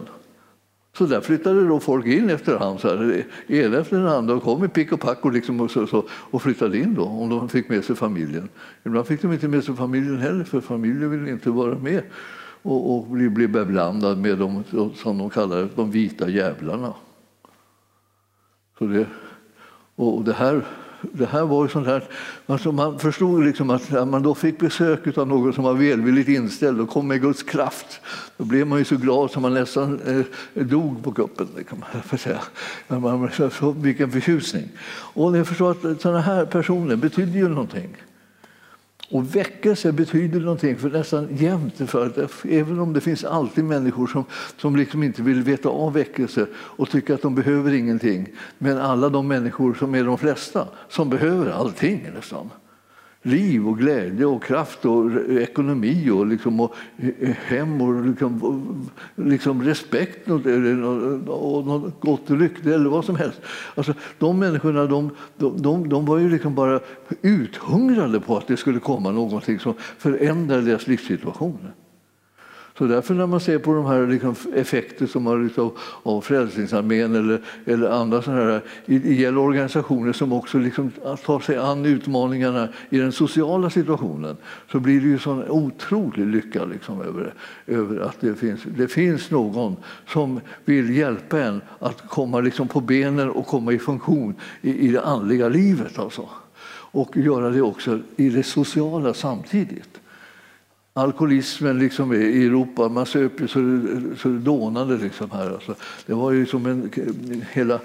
Så där flyttade då folk in efterhand, så här, en efter den och kom i pick och pack och, liksom och, så, så, och flyttade in då, om de fick med sig familjen. Ibland fick de inte med sig familjen heller, för familjen ville inte vara med och, och bli, bli beblandad med de, som de kallar de vita jävlarna. Så det, och det här det här var ju sånt här, alltså man förstod liksom att när man då fick besök av någon som var välvilligt inställd och kom med Guds kraft, då blev man ju så glad så man nästan eh, dog på kuppen. Kan man säga. Man, så, vilken förtjusning! Och jag förstår att sådana här personer betyder ju någonting. Och väckelse betyder någonting för nästan jämt. För att även om det finns alltid människor som, som liksom inte vill veta av väckelse och tycker att de behöver ingenting. Men alla de människor som är de flesta som behöver allting nästan liv och glädje och kraft och ekonomi och, liksom, och hem och liksom, liksom respekt och, och något gott rykte eller vad som helst. Alltså, de människorna de, de, de var ju liksom bara uthungrade på att det skulle komma någonting som förändrade deras livssituation. Så därför när man ser på de här liksom effekter som har liksom, av Frälsningsarmén eller, eller andra sådana här ideella organisationer som också liksom tar sig an utmaningarna i den sociala situationen så blir det ju sån otrolig lycka liksom över, över att det finns, det finns någon som vill hjälpa en att komma liksom på benen och komma i funktion i, i det andliga livet. Alltså. Och göra det också i det sociala samtidigt alkoholismen liksom i Europa. Man söp ju så det, så det dånade. Liksom här. Alltså, det var ju som en... Hela,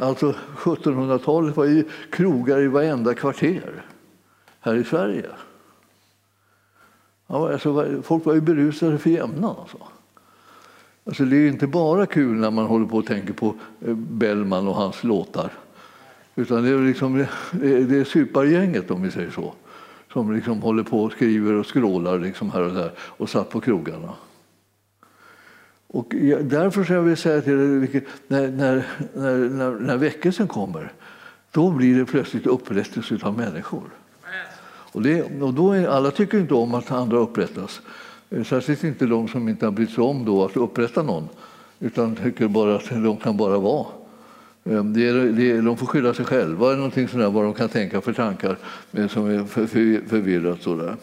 alltså 1700-talet var ju krogar i varenda kvarter här i Sverige. Ja, alltså, folk var ju berusade för jämnan. Alltså. Alltså, det är inte bara kul när man håller på och tänker på eh, Bellman och hans låtar. Utan det är, liksom, det är supargänget om vi säger så som liksom håller på och skriver och skrålar liksom här och där och satt på krogarna. Och därför vill jag vill säga till er, när, när, när, när väckelsen kommer, då blir det plötsligt upprättelse av människor. Och, det, och då är, alla tycker inte om att andra upprättas. Eh, särskilt inte de som inte har brytt sig om då att upprätta någon, utan tycker bara att de kan bara vara. Ehm, det är, det är, de får skylla sig själva, eller någonting sådär, vad de kan tänka för tankar eh, som är för, för, förvirrat. Sådär.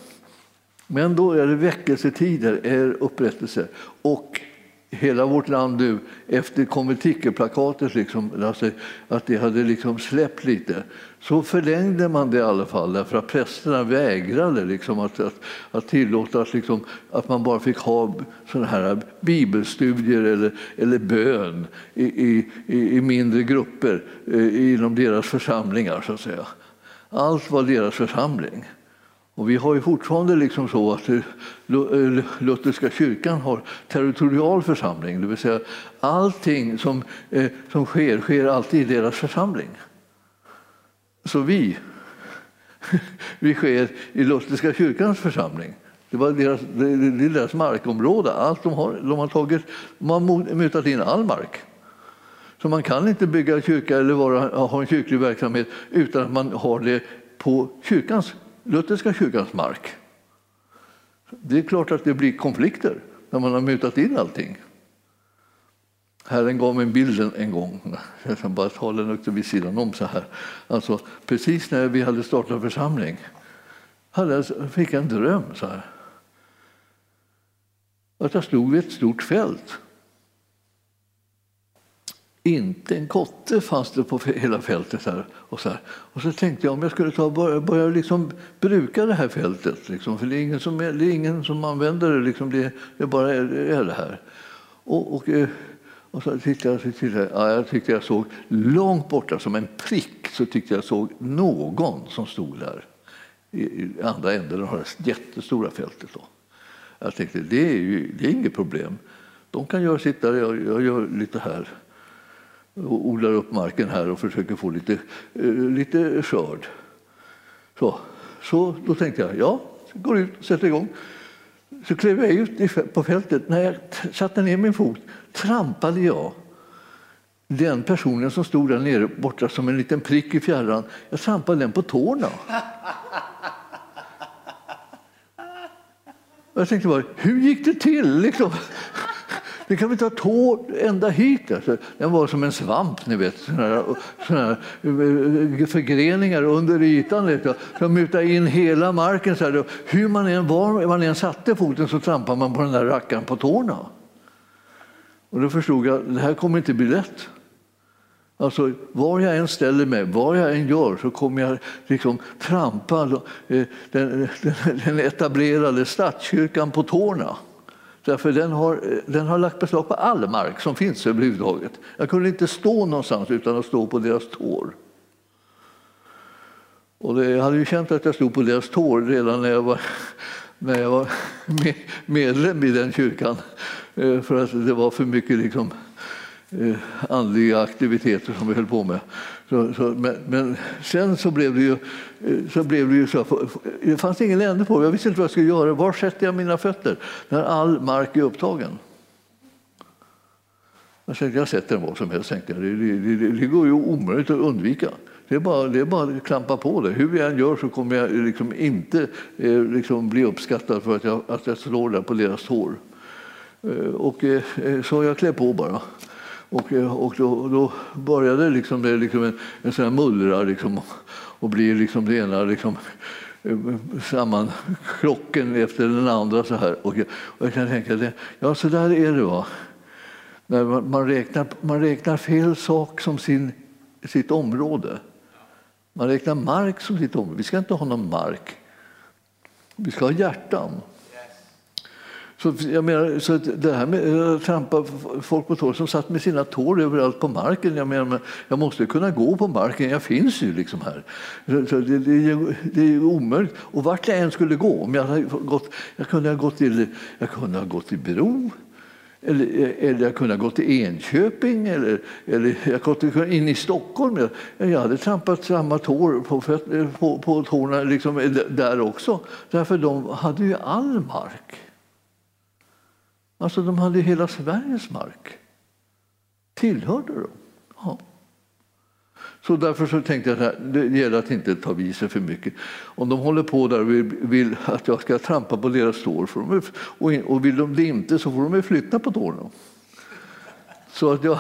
Men då är det väckelsetider, är upprättelse. Och hela vårt land nu, efter konventikelplakatet, liksom, alltså, att det hade liksom släppt lite, så förlängde man det i alla fall därför att prästerna vägrade liksom, att, att, att tillåta att, liksom, att man bara fick ha såna här bibelstudier eller, eller bön i, i, i mindre grupper eh, inom deras församlingar. Så att säga. Allt var deras församling. Och vi har ju fortfarande liksom så att eh, eh, Lutherska kyrkan har territorial församling, det vill säga allting som, eh, som sker, sker alltid i deras församling. Så vi, vi sker i Lutherska kyrkans församling. Det, var deras, det är deras markområde. Allt de, har, de har tagit, de har mutat in all mark. Så man kan inte bygga en kyrka eller vara, ha en kyrklig verksamhet utan att man har det på kyrkans lutherska kyrkans mark. Det är klart att det blir konflikter när man har mutat in allting. Herren gav mig bilden en gång, jag kan bara ta den vid sidan om så här. Alltså, precis när vi hade startat församling hade jag, fick jag en dröm så här. Att jag stod vid ett stort fält inte en kotte fanns det på hela fältet. Här och, så här. och så tänkte jag om jag skulle ta börja, börja liksom bruka det här fältet. Liksom, för det är ingen som, det är ingen som använder det. Liksom, det, det bara är, är det här. Och, och, eh, och så tittade jag, så tittade jag, ja, jag tyckte jag såg långt borta, som en prick, så tyckte jag såg någon som stod där i, andra änden av det jättestora fältet. Då. Jag tänkte det är, ju, det är inget problem. De kan göra sitt där, jag, jag gör lite här och odlar upp marken här och försöker få lite, eh, lite skörd. Så, så då tänkte jag, ja, går ut och sätter igång. Så klev jag ut på fältet. När jag satte ner min fot trampade jag den personen som stod där nere borta som en liten prick i fjärran. Jag trampade den på tårna. Jag tänkte bara, hur gick det till? Liksom. Det kan vi ta tå ända hit. Alltså, den var som en svamp, ni vet. Såna här, såna här eh, förgreningar under ytan. Som mutade in hela marken. Så här. Hur man än, var man än satte foten så trampade man på den där rackaren på tårna. Och då förstod jag att det här kommer inte bli lätt. Alltså, var jag än ställer mig, vad jag än gör, så kommer jag liksom trampa eh, den, den, den etablerade statskyrkan på tårna. Därför den har, eh, den har lagt beslag på all mark som finns överhuvudtaget. Jag kunde inte stå någonstans utan att stå på deras tår. Och det, jag hade ju känt att jag stod på deras tår redan när jag var, när jag var medlem i den kyrkan. Eh, för att det var för mycket liksom, eh, andliga aktiviteter som vi höll på med. Så, så, men, men, sen så blev det ju eh, så. Blev det, ju så det fanns ingen ände på Jag visste inte vad jag skulle göra. Var sätter jag mina fötter när all mark är upptagen? Jag tänkte jag sätter den var som helst. Tänkte jag. Det, det, det, det går ju omöjligt att undvika. Det är, bara, det är bara att klampa på det. Hur jag än gör så kommer jag eh, liksom inte eh, liksom bli uppskattad för att jag, att jag slår där på deras tår. Eh, och, eh, eh så jag klär på bara. Och, eh, och då, då började liksom det liksom en, en sån här mullra liksom, och blir liksom det ena liksom, eh, samman sammankrocken efter den andra. Så här. Och, och jag kan tänka, det, ja så där är det. Va? När man, man, räknar, man räknar fel sak som sin, sitt område. Man räknar mark som sitt område. Vi ska inte ha någon mark. Vi ska ha hjärtan. Så, jag menar, så det här med att trampa folk på tår som satt med sina tår överallt på marken. Jag menar, jag måste kunna gå på marken, jag finns ju liksom här. Så det, det, det är omöjligt. Och vart jag än skulle gå, om jag, hade gått, jag kunde ha gått till, jag kunde ha gått till Bro, eller, eller jag kunde ha gått till Enköping eller, eller jag kunde in i Stockholm. Jag, jag hade trampat samma tår på, på, på tårna liksom där också. Därför de hade ju all mark. Alltså de hade hela Sveriges mark. Tillhörde de. Ja. Så därför så tänkte jag att det gäller att inte ta vid sig för mycket. Om de håller på där och vill, vill att jag ska trampa på deras tår får de, och, och vill de det inte så får de flytta på tårna. Så att jag,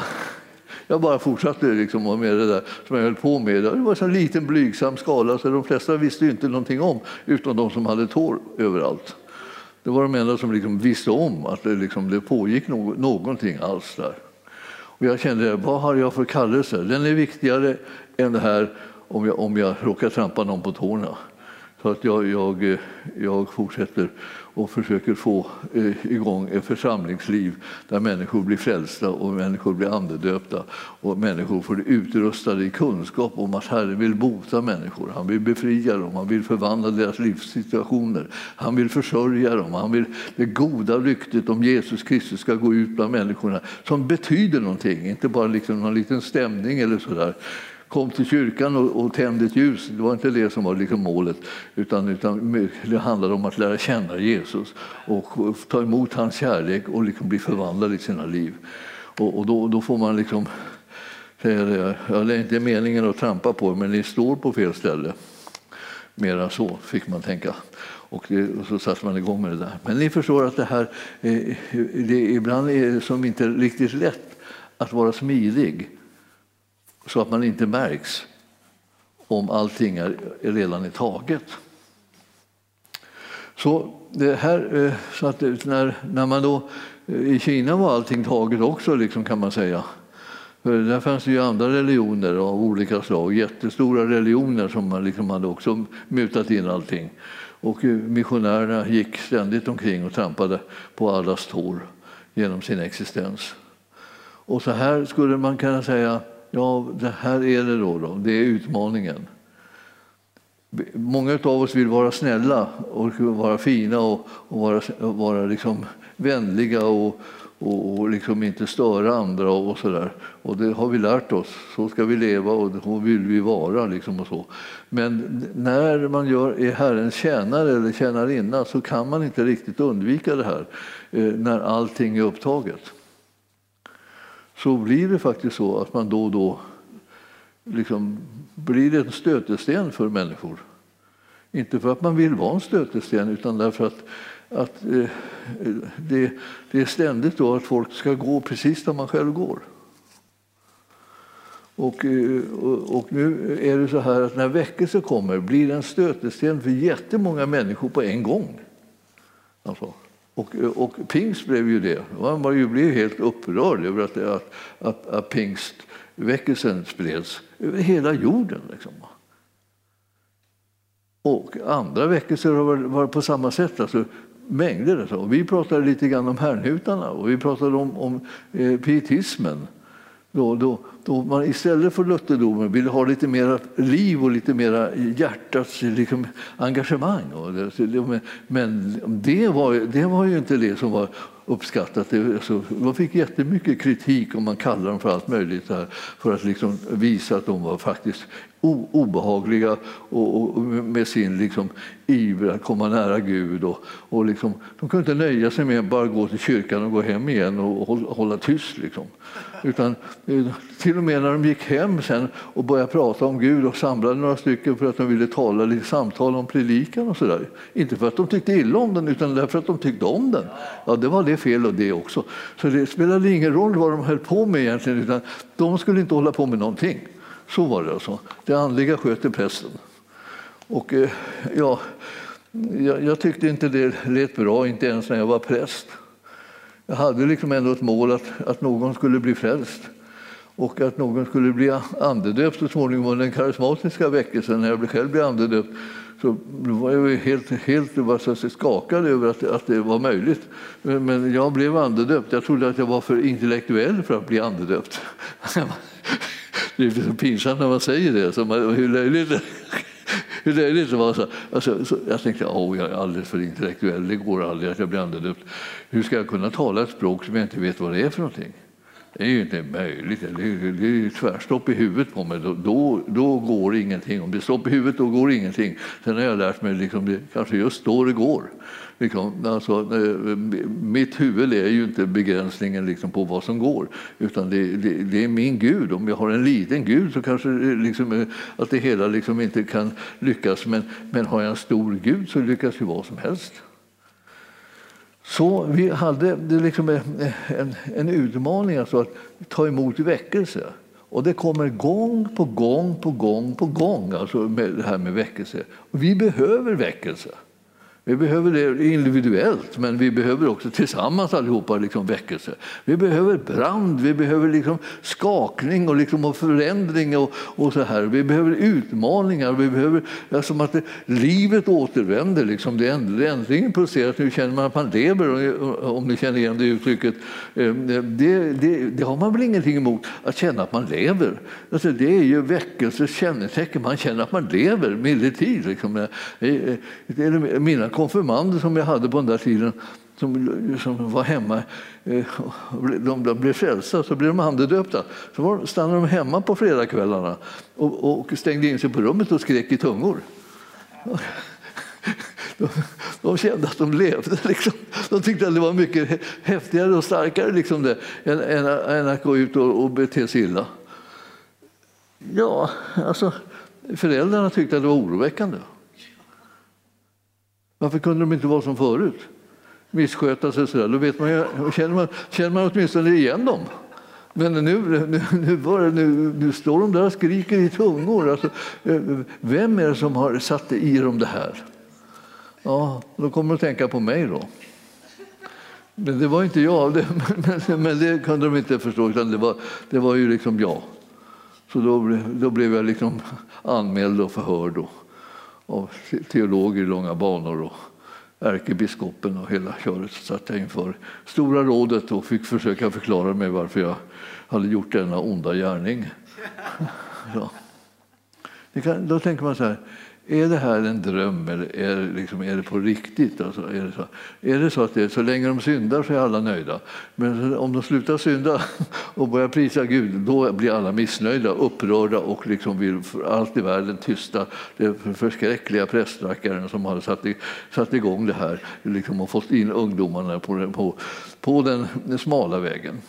jag bara fortsatte liksom med det där som jag höll på med. Det var en liten blygsam skala så de flesta visste inte någonting om utom de som hade tår överallt. Det var de enda som liksom visste om att det, liksom, det pågick no någonting alls där. Och jag kände, vad har jag för kallelse? Den är viktigare än det här om jag, om jag råkar trampa någon på tårna. Så att jag, jag, jag fortsätter och försöker få eh, igång ett församlingsliv där människor blir frälsta och människor blir andedöpta och människor får utrustade i kunskap om att Herren vill bota människor. Han vill befria dem, han vill förvandla deras livssituationer. Han vill försörja dem. Han vill det goda ryktet om Jesus Kristus ska gå ut bland människorna som betyder någonting, inte bara liksom någon liten stämning eller sådär kom till kyrkan och, och tände ett ljus. Det var inte det som var liksom målet, utan, utan det handlade om att lära känna Jesus och ta emot hans kärlek och liksom bli förvandlad i sina liv. Och, och då, då, får man liksom säga det, ja, det är inte meningen att trampa på men ni står på fel ställe. Mera så fick man tänka. Och, det, och, så satte man igång med det där. Men ni förstår att det här eh, det ibland är som inte riktigt lätt att vara smidig så att man inte märks om allting är, redan är taget. Så, det här, eh, så att när, när man då, eh, I Kina var allting taget också liksom, kan man säga. För där fanns det ju andra religioner av olika slag, jättestora religioner som man liksom hade också mutat in allting. Och eh, missionärerna gick ständigt omkring och trampade på allas tår genom sin existens. Och så här skulle man kunna säga Ja, det här är det då. då. Det är utmaningen. Många av oss vill vara snälla och vara fina och, och vara, vara liksom vänliga och, och, och liksom inte störa andra och så Och det har vi lärt oss. Så ska vi leva och så vill vi vara. Liksom och så. Men när man gör, är Herrens tjänare eller tjänarinna så kan man inte riktigt undvika det här eh, när allting är upptaget så blir det faktiskt så att man då och då liksom blir en stötesten för människor. Inte för att man vill vara en stötesten utan därför att att eh, det, det är ständigt då att folk ska gå precis där man själv går. Och, eh, och, och, nu är det så här att när väckelse kommer blir det en stötesten för jättemånga människor på en gång. Alltså. Och, och pingst blev ju det. Man var ju blev helt upprörd över att, att, att, att pingstväckelsen spreds över hela jorden. Liksom. Och andra väckelser har varit på samma sätt. Alltså, mängder. Alltså. Vi pratade lite grann om Herrnhutarna och vi pratade om, om eh, pietismen. Då, då, då man istället för lutherdomen ville ha lite mer liv och lite mer hjärtats liksom, engagemang. Men det var, det var ju inte det som var uppskattat. Alltså, de fick jättemycket kritik om man kallar dem för allt möjligt här, för att liksom visa att de var faktiskt obehagliga och, och med sin liksom, iver att komma nära Gud. Och, och liksom, de kunde inte nöja sig med att bara gå till kyrkan och gå hem igen och hålla, hålla tyst. Liksom. Utan, eh, till och med när de gick hem sen och började prata om Gud och samlade några stycken för att de ville tala lite samtal om predikan och sådär. Inte för att de tyckte illa om den utan därför att de tyckte om den. Ja, det var det fel och det också. Så det spelade ingen roll vad de höll på med egentligen utan de skulle inte hålla på med någonting. Så var det alltså. Det andliga sköter prästen. Och eh, ja, jag, tyckte inte det lät bra, inte ens när jag var präst. Jag hade liksom ändå ett mål att, att någon skulle bli frälst och att någon skulle bli andedöpt så småningom under den karismatiska väckelsen. När jag själv blev andedöpt så var jag helt, helt var så skakad över att, att det var möjligt. Men jag blev andedöpt. Jag trodde att jag var för intellektuell för att bli andedöpt. Det är så pinsamt när man säger det. Så man, hur löjligt hur löjligt det var. Så, alltså, så jag tänkte att oh, jag är alldeles för intellektuell, det går aldrig att jag blir andedöpt. Hur ska jag kunna tala ett språk som jag inte vet vad det är för någonting? Det är ju inte möjligt. Det är, det är tvärstopp i huvudet på mig. Då, då, då, går ingenting. Om det är stopp i huvudet, då går ingenting. Sen har jag lärt mig liksom, det kanske just då det går. Liksom, alltså, eh, mitt huvud är ju inte begränsningen liksom på vad som går, utan det, det, det, är min Gud. Om jag har en liten Gud så kanske det liksom, eh, att det hela liksom inte kan lyckas, men, men har jag en stor Gud så lyckas ju vad som helst. Så vi hade det liksom en, en utmaning alltså att ta emot väckelse. Och det kommer gång på gång på gång på gång alltså med det här med väckelse. Och vi behöver väckelse. Vi behöver det individuellt, men vi behöver också tillsammans allihopa liksom väckelse. Vi behöver brand, vi behöver liksom skakning och, liksom och förändring och, och så här. Vi behöver utmaningar, vi behöver alltså att det, livet återvänder. Liksom. Det äntligen pulserat, nu känner man att man lever, om ni känner igen det uttrycket. Eh, det, det, det har man väl ingenting emot, att känna att man lever. Alltså, det är ju väckelsens kännetecken, man känner att man lever medeltid. Liksom. Eh, eh, mina konfirmander som jag hade på den där tiden som, som var hemma, eh, de, blev frälsta, så blev de andedöpta. Så stannade de hemma på fredagskvällarna och, och stängde in sig på rummet och skrek i tungor. De, de kände att de levde. Liksom. De tyckte att det var mycket häftigare och starkare liksom det, än, än, än att gå ut och, och bete sig illa. Ja, alltså, föräldrarna tyckte att det var oroväckande. Varför kunde de inte vara som förut? Missköta sig sådär. Då vet man, känner, man, känner man åtminstone igen dem. Men nu, nu, nu, det, nu, nu står de där och skriker i tungor. Alltså, eh, vem är det som har satt i dem det här? Ja, då kommer de att tänka på mig då. Men det var inte jag, det, men, men, det kunde de inte förstå, utan det var, det var ju liksom jag. Så då, då blev jag liksom anmäld och förhörd. Då av teologer i långa banor och ärkebiskopen och hela köret satt jag inför Stora rådet och fick försöka förklara mig varför jag hade gjort denna onda gärning. Så. Kan, då tänker man så här, är det här en dröm eller är det, liksom, är det på riktigt? Alltså, är, det så, är det så att det, så länge de syndar så är alla nöjda. Men om de slutar synda och börjar prisa Gud, då blir alla missnöjda, upprörda och liksom vill för allt i världen tysta den förskräckliga prästrackaren som hade satt, i, satt igång det här liksom, och fått in ungdomarna på, på, på den, den smala vägen.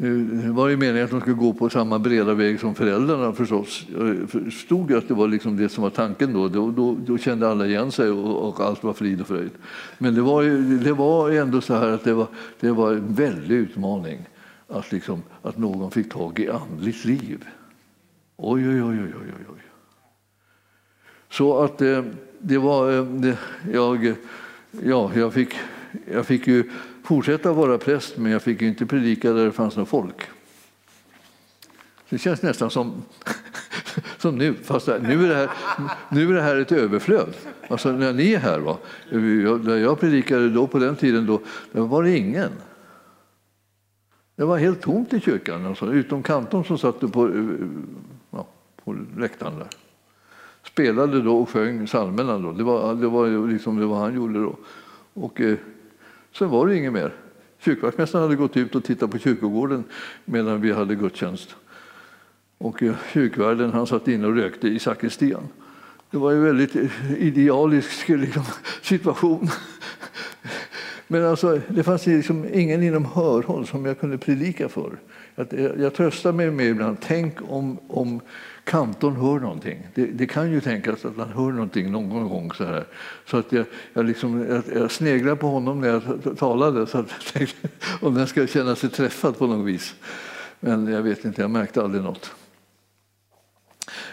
Eh, det var ju meningen att de skulle gå på samma breda väg som föräldrarna förstås. Jag förstod att det var liksom det som var tanken då. Då, då, då kände alla igen sig och, och, allt var frid och fröjd. Men det var, ju, det var ändå så här att det var, det var en väldig utmaning att, liksom, att någon fick tag i andligt liv. Oj, oj, oj, oj, oj, oj. Så att det, det var... Eh, det, jag, ja, jag, fick, jag fick ju fortsätta vara präst, men jag fick inte predika där det fanns något folk. Det känns nästan som, som nu, fast nu är, det här, nu är det här ett överflöd. Alltså när ni är här, va? när jag predikade då på den tiden, då, då var det ingen. Det var helt tomt i kyrkan, alltså, utom kantorn som satt på, ja, på läktaren där. Spelade då och sjöng psalmerna. Då. Det, var, det, var liksom det var han gjorde då. Och, eh, sen var det inget mer. Kyrkvaktmästaren hade gått ut och tittat på kyrkogården medan vi hade gudstjänst. Och eh, kyrkvärden han satt inne och rökte i sakristian. Det var en väldigt eh, idealisk liksom, situation. Men alltså, det fanns liksom ingen inom hörhåll som jag kunde predika för. Jag, eh, jag tröstar mig med ibland, tänk om, om kantorn hör någonting. Det, det, kan ju tänkas att han hör någonting någon gång. Så, här. så att jag, jag, liksom, jag, jag sneglade på honom när jag talade så att jag tänkte, om den ska känna sig träffad på något vis. Men jag vet inte, jag märkte aldrig något.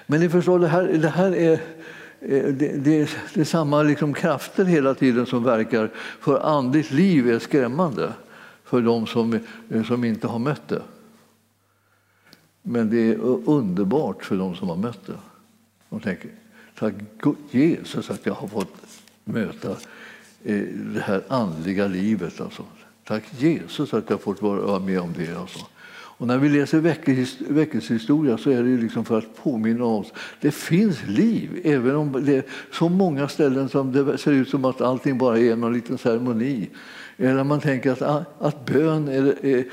Men ni förstår, det här, det här är det, det, det är samma liksom krafter hela tiden som verkar för andligt liv är skrämmande för de som, som inte har mött det. Men det är underbart för de som har mött det. De tänker, tack Jesus att jag har fått möta eh, det här andliga livet. Alltså. Tack Jesus att jag har fått vara med om det. Alltså. Och när vi läser väckelsehistoria så är det liksom för att påminna oss det finns liv, även om det är så många ställen som det ser ut som att allting bara är någon liten ceremoni. Eller man tänker att, att bön är, är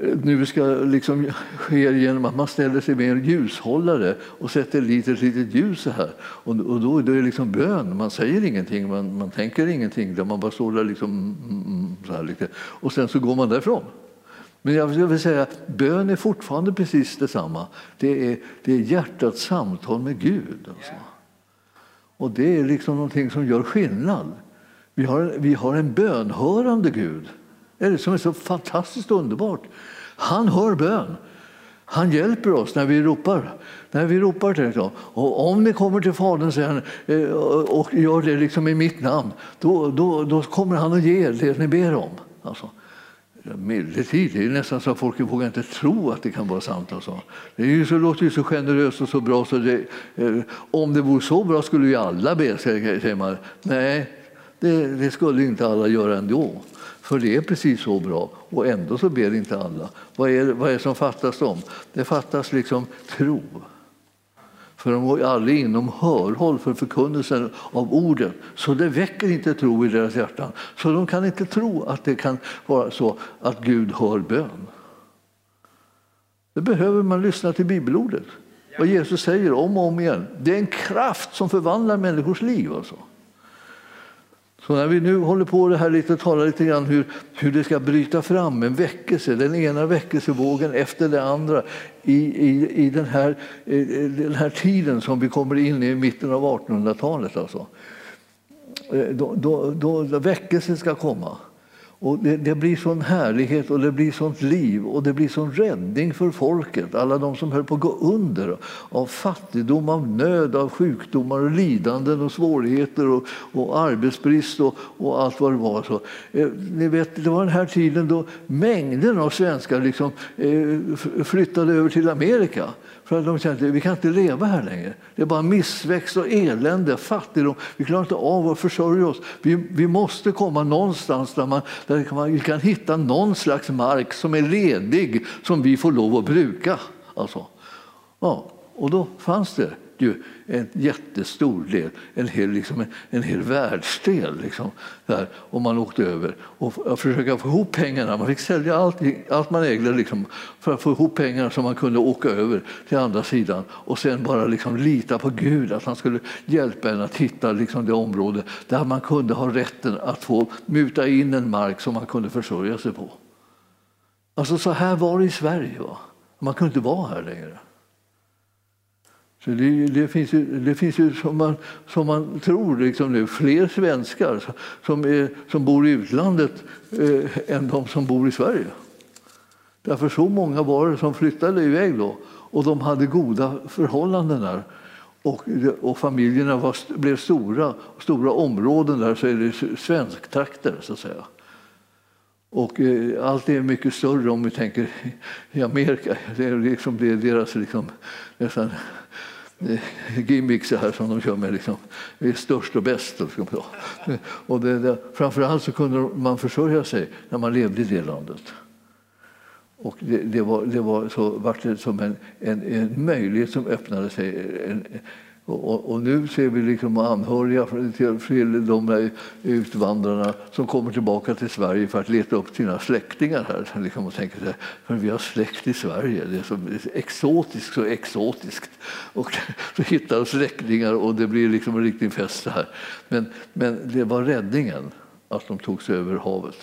nu ska liksom ske genom att man ställer sig med en ljushållare och sätter lite ett litet ljus så här. Och, och då, då är det liksom bön, man säger ingenting, man, man tänker ingenting, där man bara står där liksom, mm, mm, så här lite. och sen så går man därifrån. Men jag vill säga bön är fortfarande precis detsamma. Det är, det är hjärtats samtal med Gud. Alltså. Och det är liksom någonting som gör skillnad. Vi har, vi har en bönhörande Gud. Det är det som är så fantastiskt underbart. Han hör bön. Han hjälper oss när vi ropar. När vi ropar till honom. Och om ni kommer till Fadern sen, eh, och gör det liksom i mitt namn, då, då, då kommer han att ge er det ni ber om. Alltså. Medeltid, det är nästan så att folk vågar inte tro att det kan vara sant. Alltså. Det är ju så, låter ju så generöst och så bra. Så det, eh, om det vore så bra skulle ju alla be, säger man. Nej, det, det, skulle inte alla göra ändå. För det är precis så bra, och ändå så ber inte alla. Vad är, vad är det som fattas dem? Det fattas liksom tro. För de går aldrig inom hörhåll för förkunnelsen av orden. Så det väcker inte tro i deras hjärtan. Så de kan inte tro att det kan vara så att Gud hör bön. Det behöver man lyssna till bibelordet. Vad Jesus säger om och om igen. Det är en kraft som förvandlar människors liv. Alltså. Så när vi nu håller på det här lite och talar lite grann hur, hur det ska bryta fram en väckelse, den ena väckelsevågen efter den andra i, i, i den, här, i den här tiden som vi kommer in i, mitten av 1800-talet. Alltså. Eh, då, då, då väckelsen ska komma. Och det, det, blir sån härlighet och det blir sånt liv och det blir sån räddning för folket. Alla de som höll på att gå under av fattigdom, av nöd, av sjukdomar och lidanden och svårigheter och, och arbetsbrist och, och, allt vad det var. Så, eh, ni vet, det var den här tiden då mängden av svenskar liksom, eh, flyttade över till Amerika. För de kände att vi kan inte leva här längre. Det är bara missväxt och elände, fattigdom. Vi klarar inte av att försörja oss. Vi, vi måste komma någonstans där, man, där man, vi kan hitta någon slags mark som är ledig som vi får lov att bruka. Alltså. Ja, och då fanns det ju en jättestor del, en hel, liksom, en hel världsdel liksom, där, och man åkte över och försöka få ihop pengarna. Man fick sälja allt, allt man ägde liksom, för att få ihop pengar så man kunde åka över till andra sidan och sen bara liksom, lita på Gud att han skulle hjälpa en att hitta liksom, det område där man kunde ha rätten att få muta in en mark som man kunde försörja sig på. Alltså så här var det i Sverige. Va? Man kunde inte vara här längre. Så det, det, finns ju, det finns ju som man, som man tror liksom nu, fler svenskar som, är, som bor i utlandet eh, än de som bor i Sverige. Därför så många var det som flyttade iväg då och de hade goda förhållanden där. Och, och familjerna var, blev stora, stora områden där så är det svensktrakter så att säga. Och eh, allt är mycket större om vi tänker i Amerika. Det är, liksom, det är deras liksom, nästan gimmicks här som de kör med. Liksom. Vi är störst och bäst. Och det, det, framförallt så kunde man försörja sig när man levde i det landet. Och det, det, var, det var så, vart det som en, en, en möjlighet som öppnade sig. En, och, och, nu ser vi liksom anhöriga till, till de här utvandrarna som kommer tillbaka till Sverige för att leta upp sina släktingar här. Liksom och tänker så här, vi har släkt i Sverige, det är så exotiskt, så exotiskt. Och så hittar de släktingar och det blir liksom en riktig fest här. Men, men det var räddningen att de tog sig över havet.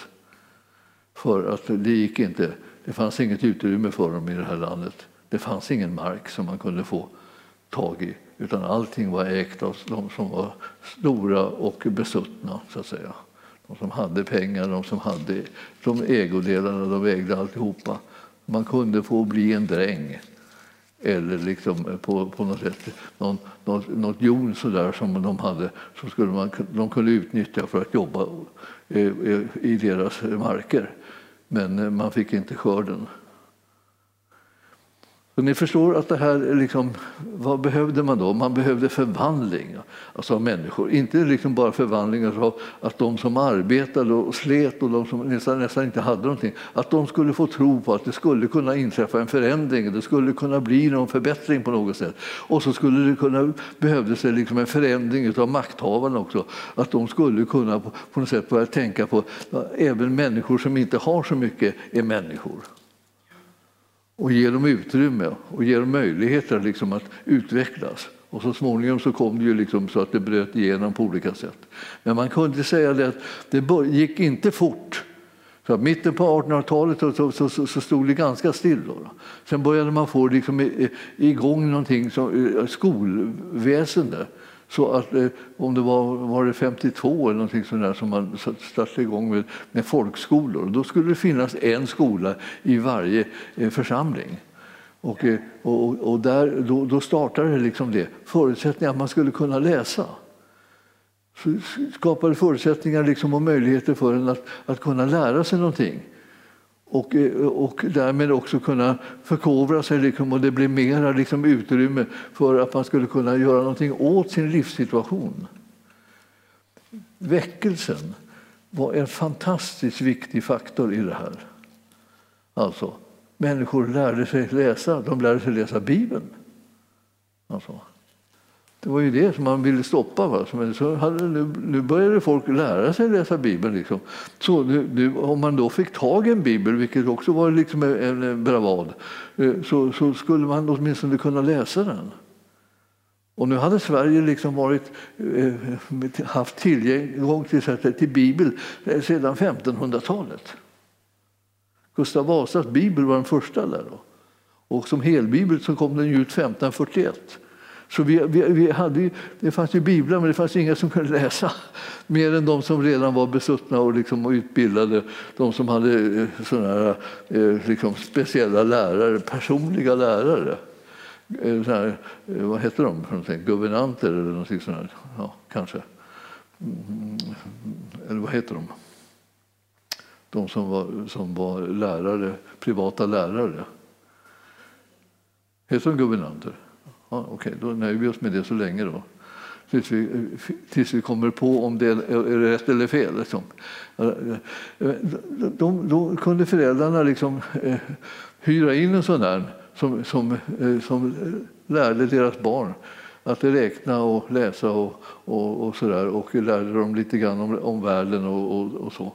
För att det gick inte det fanns inget utrymme för dem i det här landet. Det fanns ingen mark som man kunde få tag i utan allting var ägt av de som var stora och besuttna. så att säga. De som hade pengar, de som hade de ägodelarna, de ägde alltihopa. Man kunde få bli en dräng eller liksom på, på något sätt någon, något, något jon sådär som de hade som skulle man, de kunde utnyttja för att jobba eh, eh, i deras marker men eh, man fick inte skörden. Och ni förstår att det här, liksom, vad behövde man då? Man behövde förvandling alltså av människor. Inte liksom bara förvandling av att de som arbetade och slet och de som nästan, nästan inte hade någonting, att de skulle få tro på att det skulle kunna inträffa en förändring, det skulle kunna bli någon förbättring på något sätt. Och så skulle det kunna, behövdes det liksom en förändring av makthavarna också, att de skulle kunna på, på något sätt börja tänka på att även människor som inte har så mycket är människor och ge dem utrymme och ge dem möjligheter liksom att utvecklas. Och så småningom så kom det ju liksom så att det bröt igenom på olika sätt. Men man kunde säga det att det gick inte fort. Så mitten på 1800-talet så, så, så, så, stod det ganska still. Då. Sen började man få liksom igång någonting som eh, skolväsende så att, eh, om det var, var det 52 eller någonting sånt där som man startade igång med, med folkskolor, då skulle det finnas en skola i varje eh, församling. Och, eh, och, och där, då, då startade det liksom det, förutsättningar att man skulle kunna läsa. Så skapade förutsättningar liksom och möjligheter för en att, att kunna lära sig någonting och, eh, och därmed också kunna förkovra sig liksom, och det blir mera liksom, utrymme för att man skulle kunna göra någonting åt sin livssituation. Väckelsen var en fantastiskt viktig faktor i det här. Alltså, människor lärde sig läsa, de lärde sig läsa Bibeln. Alltså. Det var ju det som man ville stoppa. Va? Så hade, nu, nu började folk lära sig läsa Bibeln. Liksom. Så nu, nu, om man då fick tag i en bibel, vilket också var liksom en, en bravad, eh, så, så, skulle man åtminstone kunna läsa den. Och nu hade Sverige liksom varit, eh, haft tillgång till, till Bibel eh, sedan 1500-talet. Gustav Vasas bibel var den första där. Då. Och som helbibel så kom den ut 1541. Så vi, vi, vi hade, det fanns ju biblar, men det fanns inga som kunde läsa. Mer än de som redan var besuttna och liksom utbildade. De som hade eh, såna här, eh, liksom speciella lärare, personliga lärare. Eh, här, vad heter de? Guvernanter eller någonting sånt. Här. Ja, kanske. Mm, eller vad heter de? De som var, som var lärare, privata lärare. Heter de guvernanter? Ja, Okej, okay, då nöjer vi oss med det så länge då. Tills vi, tills vi kommer på om det är rätt eller fel. Liksom. De, då kunde föräldrarna liksom, eh, hyra in en sån där som, som, eh, som lärde deras barn att räkna och läsa och, och, och, så där, och lärde dem lite grann om, om världen och, och, och så.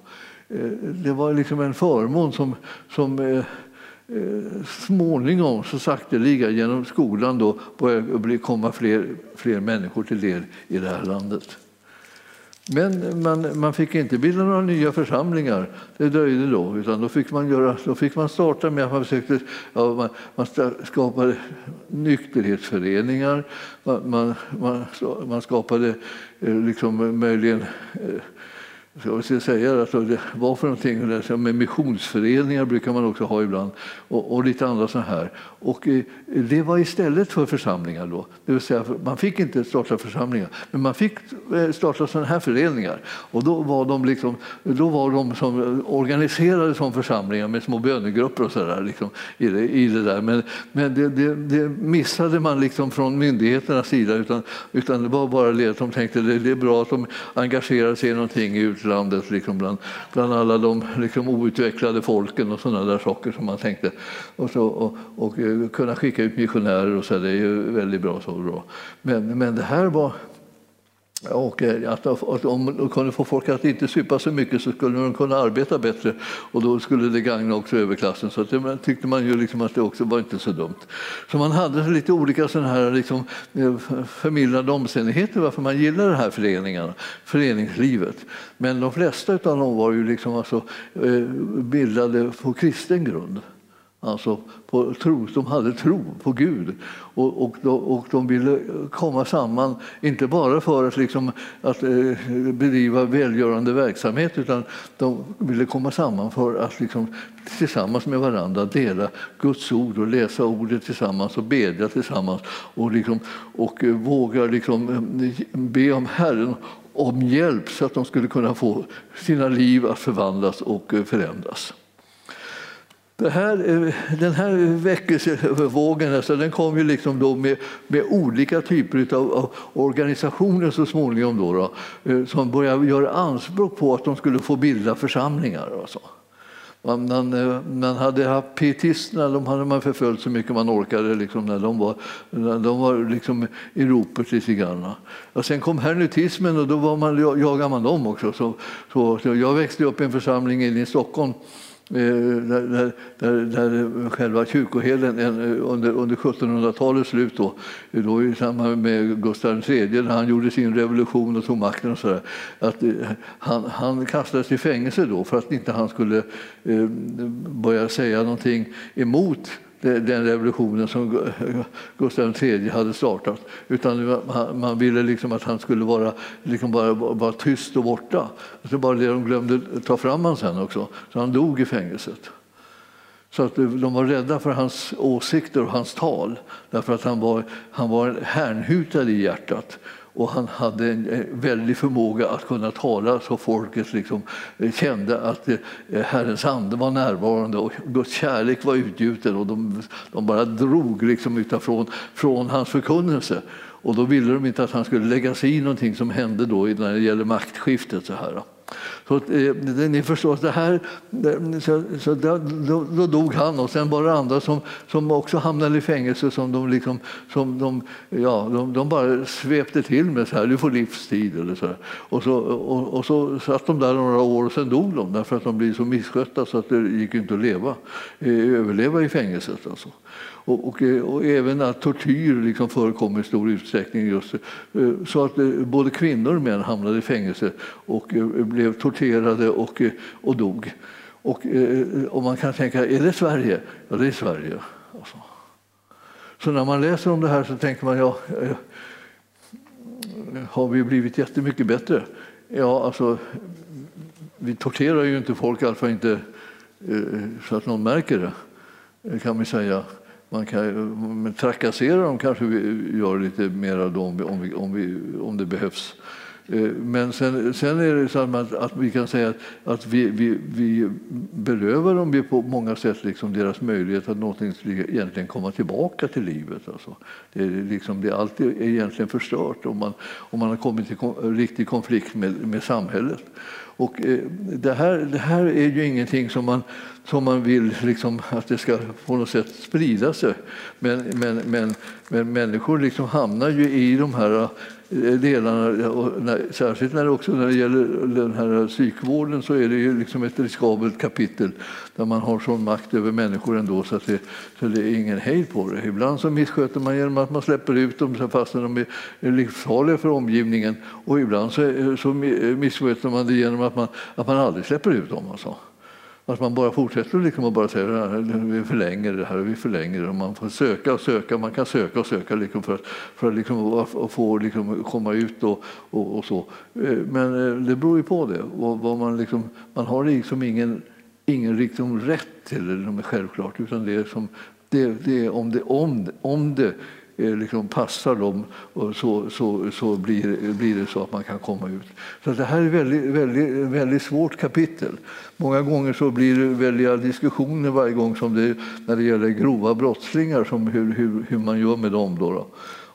Eh, det var liksom en förmån som, som Eh, Eh, småningom, så sakteliga, genom skolan då börjar det komma fler, fler människor till del i det här landet. Men man, man fick inte bilda några nya församlingar. Det dröjde då. Utan då, fick man göra, då fick man starta med att man försökte ja, man, man skapade nykterhetsföreningar. Man, man, man, skapade eh, liksom möjligen eh, jag ska säga att det var för någonting, med missionsföreningar brukar man också ha ibland och, och lite andra sådana här. Och eh, det var istället för församlingar då. Det vill säga, man fick inte starta församlingar, men man fick eh, starta sådana här föreningar. Och då var de, liksom, då var de som organiserade som församlingar med små bönegrupper och sådär liksom, i, det, i det där. Men, men det, det, det missade man liksom från myndigheternas sida utan, utan det var bara det att de tänkte det, det är bra att de engagerar sig i någonting i utlandet liksom bland, bland alla de liksom, outvecklade folken och sådana där saker som man tänkte. Och, så, och, och, och kunna skicka ut missionärer och så, det är ju väldigt bra. Så bra. Men, men det här var och eh, att, att om de kunde få folk att inte supa så mycket så skulle de kunna arbeta bättre och då skulle det gagna också överklassen. Så det tyckte man ju liksom att det också var inte så dumt. Så man hade lite olika sådana här liksom eh, förmildrande omständigheter varför man gillade de här föreningarna, föreningslivet. Men de flesta av dem var ju liksom alltså, eh, bildade på kristen grund. Alltså på tro, de hade tro på Gud och, och, och de ville komma samman, inte bara för att, liksom, att eh, bedriva välgörande verksamhet utan de ville komma samman för att liksom, tillsammans med varandra dela Guds ord och läsa ordet tillsammans och bedja tillsammans och, liksom, och eh, våga liksom, eh, be om Herren om hjälp så att de skulle kunna få sina liv att förvandlas och eh, förändras. Här, eh, den här väckelsevågen alltså, den kom ju liksom då med, med olika typer av, av, organisationer så småningom då, då, eh, som började göra anspråk på att de skulle få bilda församlingar. Och så. Man, man, eh, man hade haft pietisterna, de hade man förföljt så mycket man orkade liksom, när de var, när de var liksom i ropet lite grann. Och sen kom hernutismen och då var man, jagade man dem också. Så, så, så jag växte upp i en församling inne i Stockholm Eh, där, där, där själva kyrkoherden under, under 1700-talets slut, då, då i samband med Gustav III när han gjorde sin revolution och tog makten, och så där, att eh, han, han kastades i fängelse då för att inte han skulle eh, börja säga någonting emot den revolutionen som Gustav III hade startat. Utan man ville liksom att han skulle vara, liksom bara, bara tyst och borta. Det bara det de glömde ta fram honom sen också. Så han dog i fängelset. Så att de var rädda för hans åsikter och hans tal därför att han var, han var härnhutad i hjärtat och han hade en eh, väldig förmåga att kunna tala så folket liksom eh, kände att eh, Herrens ande var närvarande och Guds kärlek var utgjuten och de, de bara drog liksom utifrån från hans förkunnelse. Och då ville de inte att han skulle lägga sig i någonting som hände då när det gäller maktskiftet. Så här. Så, eh, ni förstår, det här, eh, så, så då, då, dog han och sen var det andra som, som också hamnade i fängelse som de, liksom, som de, ja, de, de bara svepte till med så här, du får livstid eller så. Här. Och så, och, och, så satt de där några år och sen dog de därför att de blev så misskötta så att det gick inte att leva, eh, överleva i fängelset. Alltså. Och, och, eh, och, även att tortyr liksom förekom i stor utsträckning. Just, eh, så att eh, både kvinnor och män hamnade i fängelse och blev torterade och, och dog. Och, och man kan tänka, är det Sverige? Ja, det är Sverige. Alltså. Så när man läser om det här så tänker man, ja, har vi blivit jättemycket bättre? Ja, alltså, vi torterar ju inte folk, i alla fall inte så att någon märker det, kan vi säga. Man kan trakassera dem kanske vi gör lite mer om, vi, om, vi, om, vi, om det behövs. Eh, men sen, sen, är det så att, att vi kan säga att, att vi, vi, vi berövar dem på många sätt liksom deras möjlighet att någonting egentligen komma tillbaka till livet. Alltså. Det, är liksom, det är alltid egentligen förstört om man, om man har kommit i riktig konflikt med, med samhället. Och eh, det, här, det här är ju ingenting som man, som man vill liksom, att det ska på något sätt sprida sig. Men, men, men, men människor liksom hamnar ju i de här eh, delarna. Och när, särskilt när det, också när det gäller den här psykvården så är det ju liksom ett riskabelt kapitel där man har sån makt över människor ändå så att det, så det är ingen hejd på det. Ibland så missköter man genom att man släpper ut dem fastän de är livsfarliga för omgivningen och ibland så, eh, så eh, missköter man det genom att man, att man aldrig släpper ut dem. Alltså. Att man bara fortsätter liksom och bara säger att vi förlänger det här och vi förlänger det. Och man får söka och söka, man kan söka och söka liksom för att, för att, liksom, att få liksom komma ut och, och, och, så. Eh, men eh, det beror ju på det. Och Vad man, liksom, man har liksom ingen, ingen liksom rätt till det, självklart, utan det är, som, det, det är om, det, om, om det Eh, liksom passar dem och så, så, så blir, blir det så att man kan komma ut. Så det här är ett väldigt, väldigt, väldigt svårt kapitel. Många gånger så blir det väldiga diskussioner varje gång som det, när det gäller grova brottslingar, som hur, hur, hur man gör med dem. Då, då.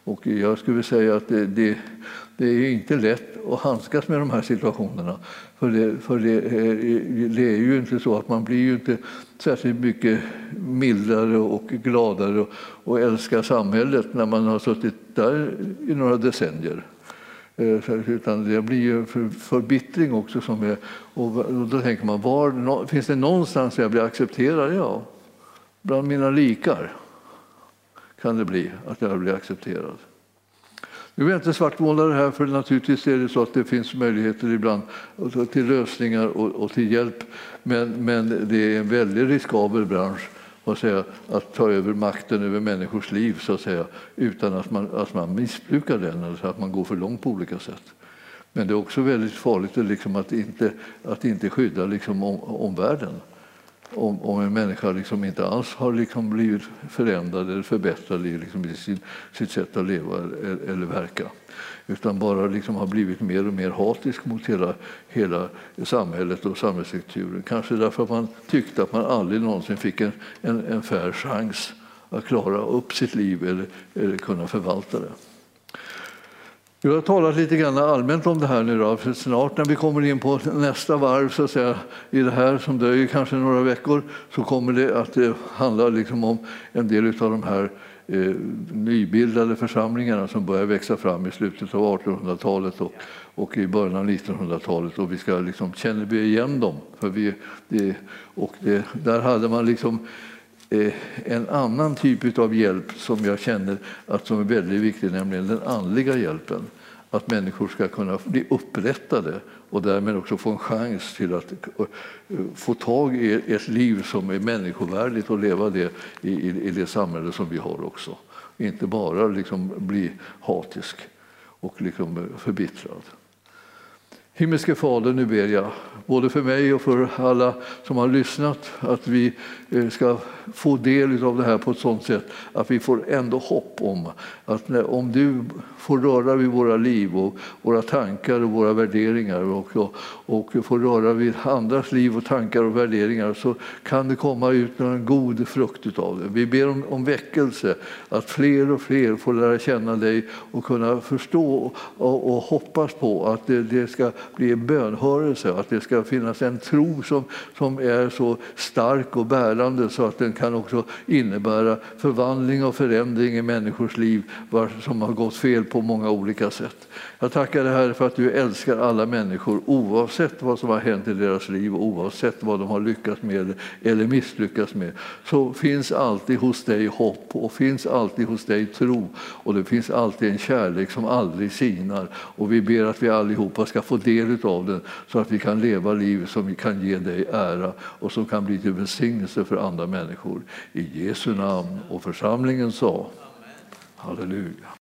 Och jag skulle säga att det, det, det, är inte lätt att handskas med de här situationerna. För, det, för det, eh, det, är ju inte så att man blir ju inte särskilt mycket mildare och gladare och, älskar samhället när man har suttit där i några decennier. Eh, utan det blir ju förbittring också. Som är, och då tänker man, var, finns det någonstans jag blir accepterad? Ja, bland mina likar kan det bli att jag blir accepterad. Nu vill jag inte svartmåla det här, för naturligtvis är det så att det finns möjligheter ibland alltså, till lösningar och, till hjälp. Men, men det är en väldigt riskabel bransch att, säga, att ta över makten över människors liv så att säga, utan att man, att man missbrukar den eller att man går för långt på olika sätt. Men det är också väldigt farligt liksom, att, inte, att inte skydda liksom, om, omvärlden om, om en människa liksom inte alls har liksom blivit förändrad eller förbättrad i, liksom i sin, sitt sätt att leva eller, eller verka utan bara liksom har blivit mer och mer hatisk mot hela, hela samhället och samhällsstrukturen. Kanske därför att man tyckte att man aldrig någonsin fick en, en, en fair chans att klara upp sitt liv eller, eller kunna förvalta det. Vi har talat lite grann allmänt om det här nu då, för snart när vi kommer in på nästa varv så att säga, i det här som dröjer kanske några veckor så kommer det att eh, handla liksom om en del av de här eh, nybildade församlingarna som börjar växa fram i slutet av 1800-talet och, och i början av 1900-talet. Och vi ska liksom, känner vi igen dem? För vi, det, och det, där hade man liksom Eh, en annan typ av hjälp som jag känner att som är väldigt viktig, nämligen den andliga hjälpen. Att människor ska kunna bli upprättade och därmed också få en chans till att eh, få tag i ett liv som är människovärdigt och leva det i, det samhälle som vi har också. Inte bara liksom bli hatisk och liksom förbittrad. Himmelske Fader, nu ber jag, både för mig och för alla som har lyssnat, att vi eh, ska få del av det här på ett sådant sätt att vi får ändå hopp om att när, om du får röra vid våra liv och våra tankar och våra värderingar och, och, och får röra vid andras liv och tankar och värderingar så kan det komma ut en god frukt av det. Vi ber om, om väckelse, att fler och fler får lära känna dig och kunna förstå och, och hoppas på att det, det ska bli en bönhörelse, att det ska finnas en tro som, som är så stark och bärande så att den kan också innebära förvandling och förändring i människors liv som har gått fel på många olika sätt. Jag tackar dig Herre för att du älskar alla människor oavsett vad som har hänt i deras liv och oavsett vad de har lyckats med eller misslyckats med. Så finns alltid hos dig hopp och finns alltid hos dig tro och det finns alltid en kärlek som aldrig sinar. Och vi ber att vi allihopa ska få del av den så att vi kan leva liv som vi kan ge dig ära och som kan bli till välsignelse för andra människor. I Jesu namn och församlingen sa Halleluja.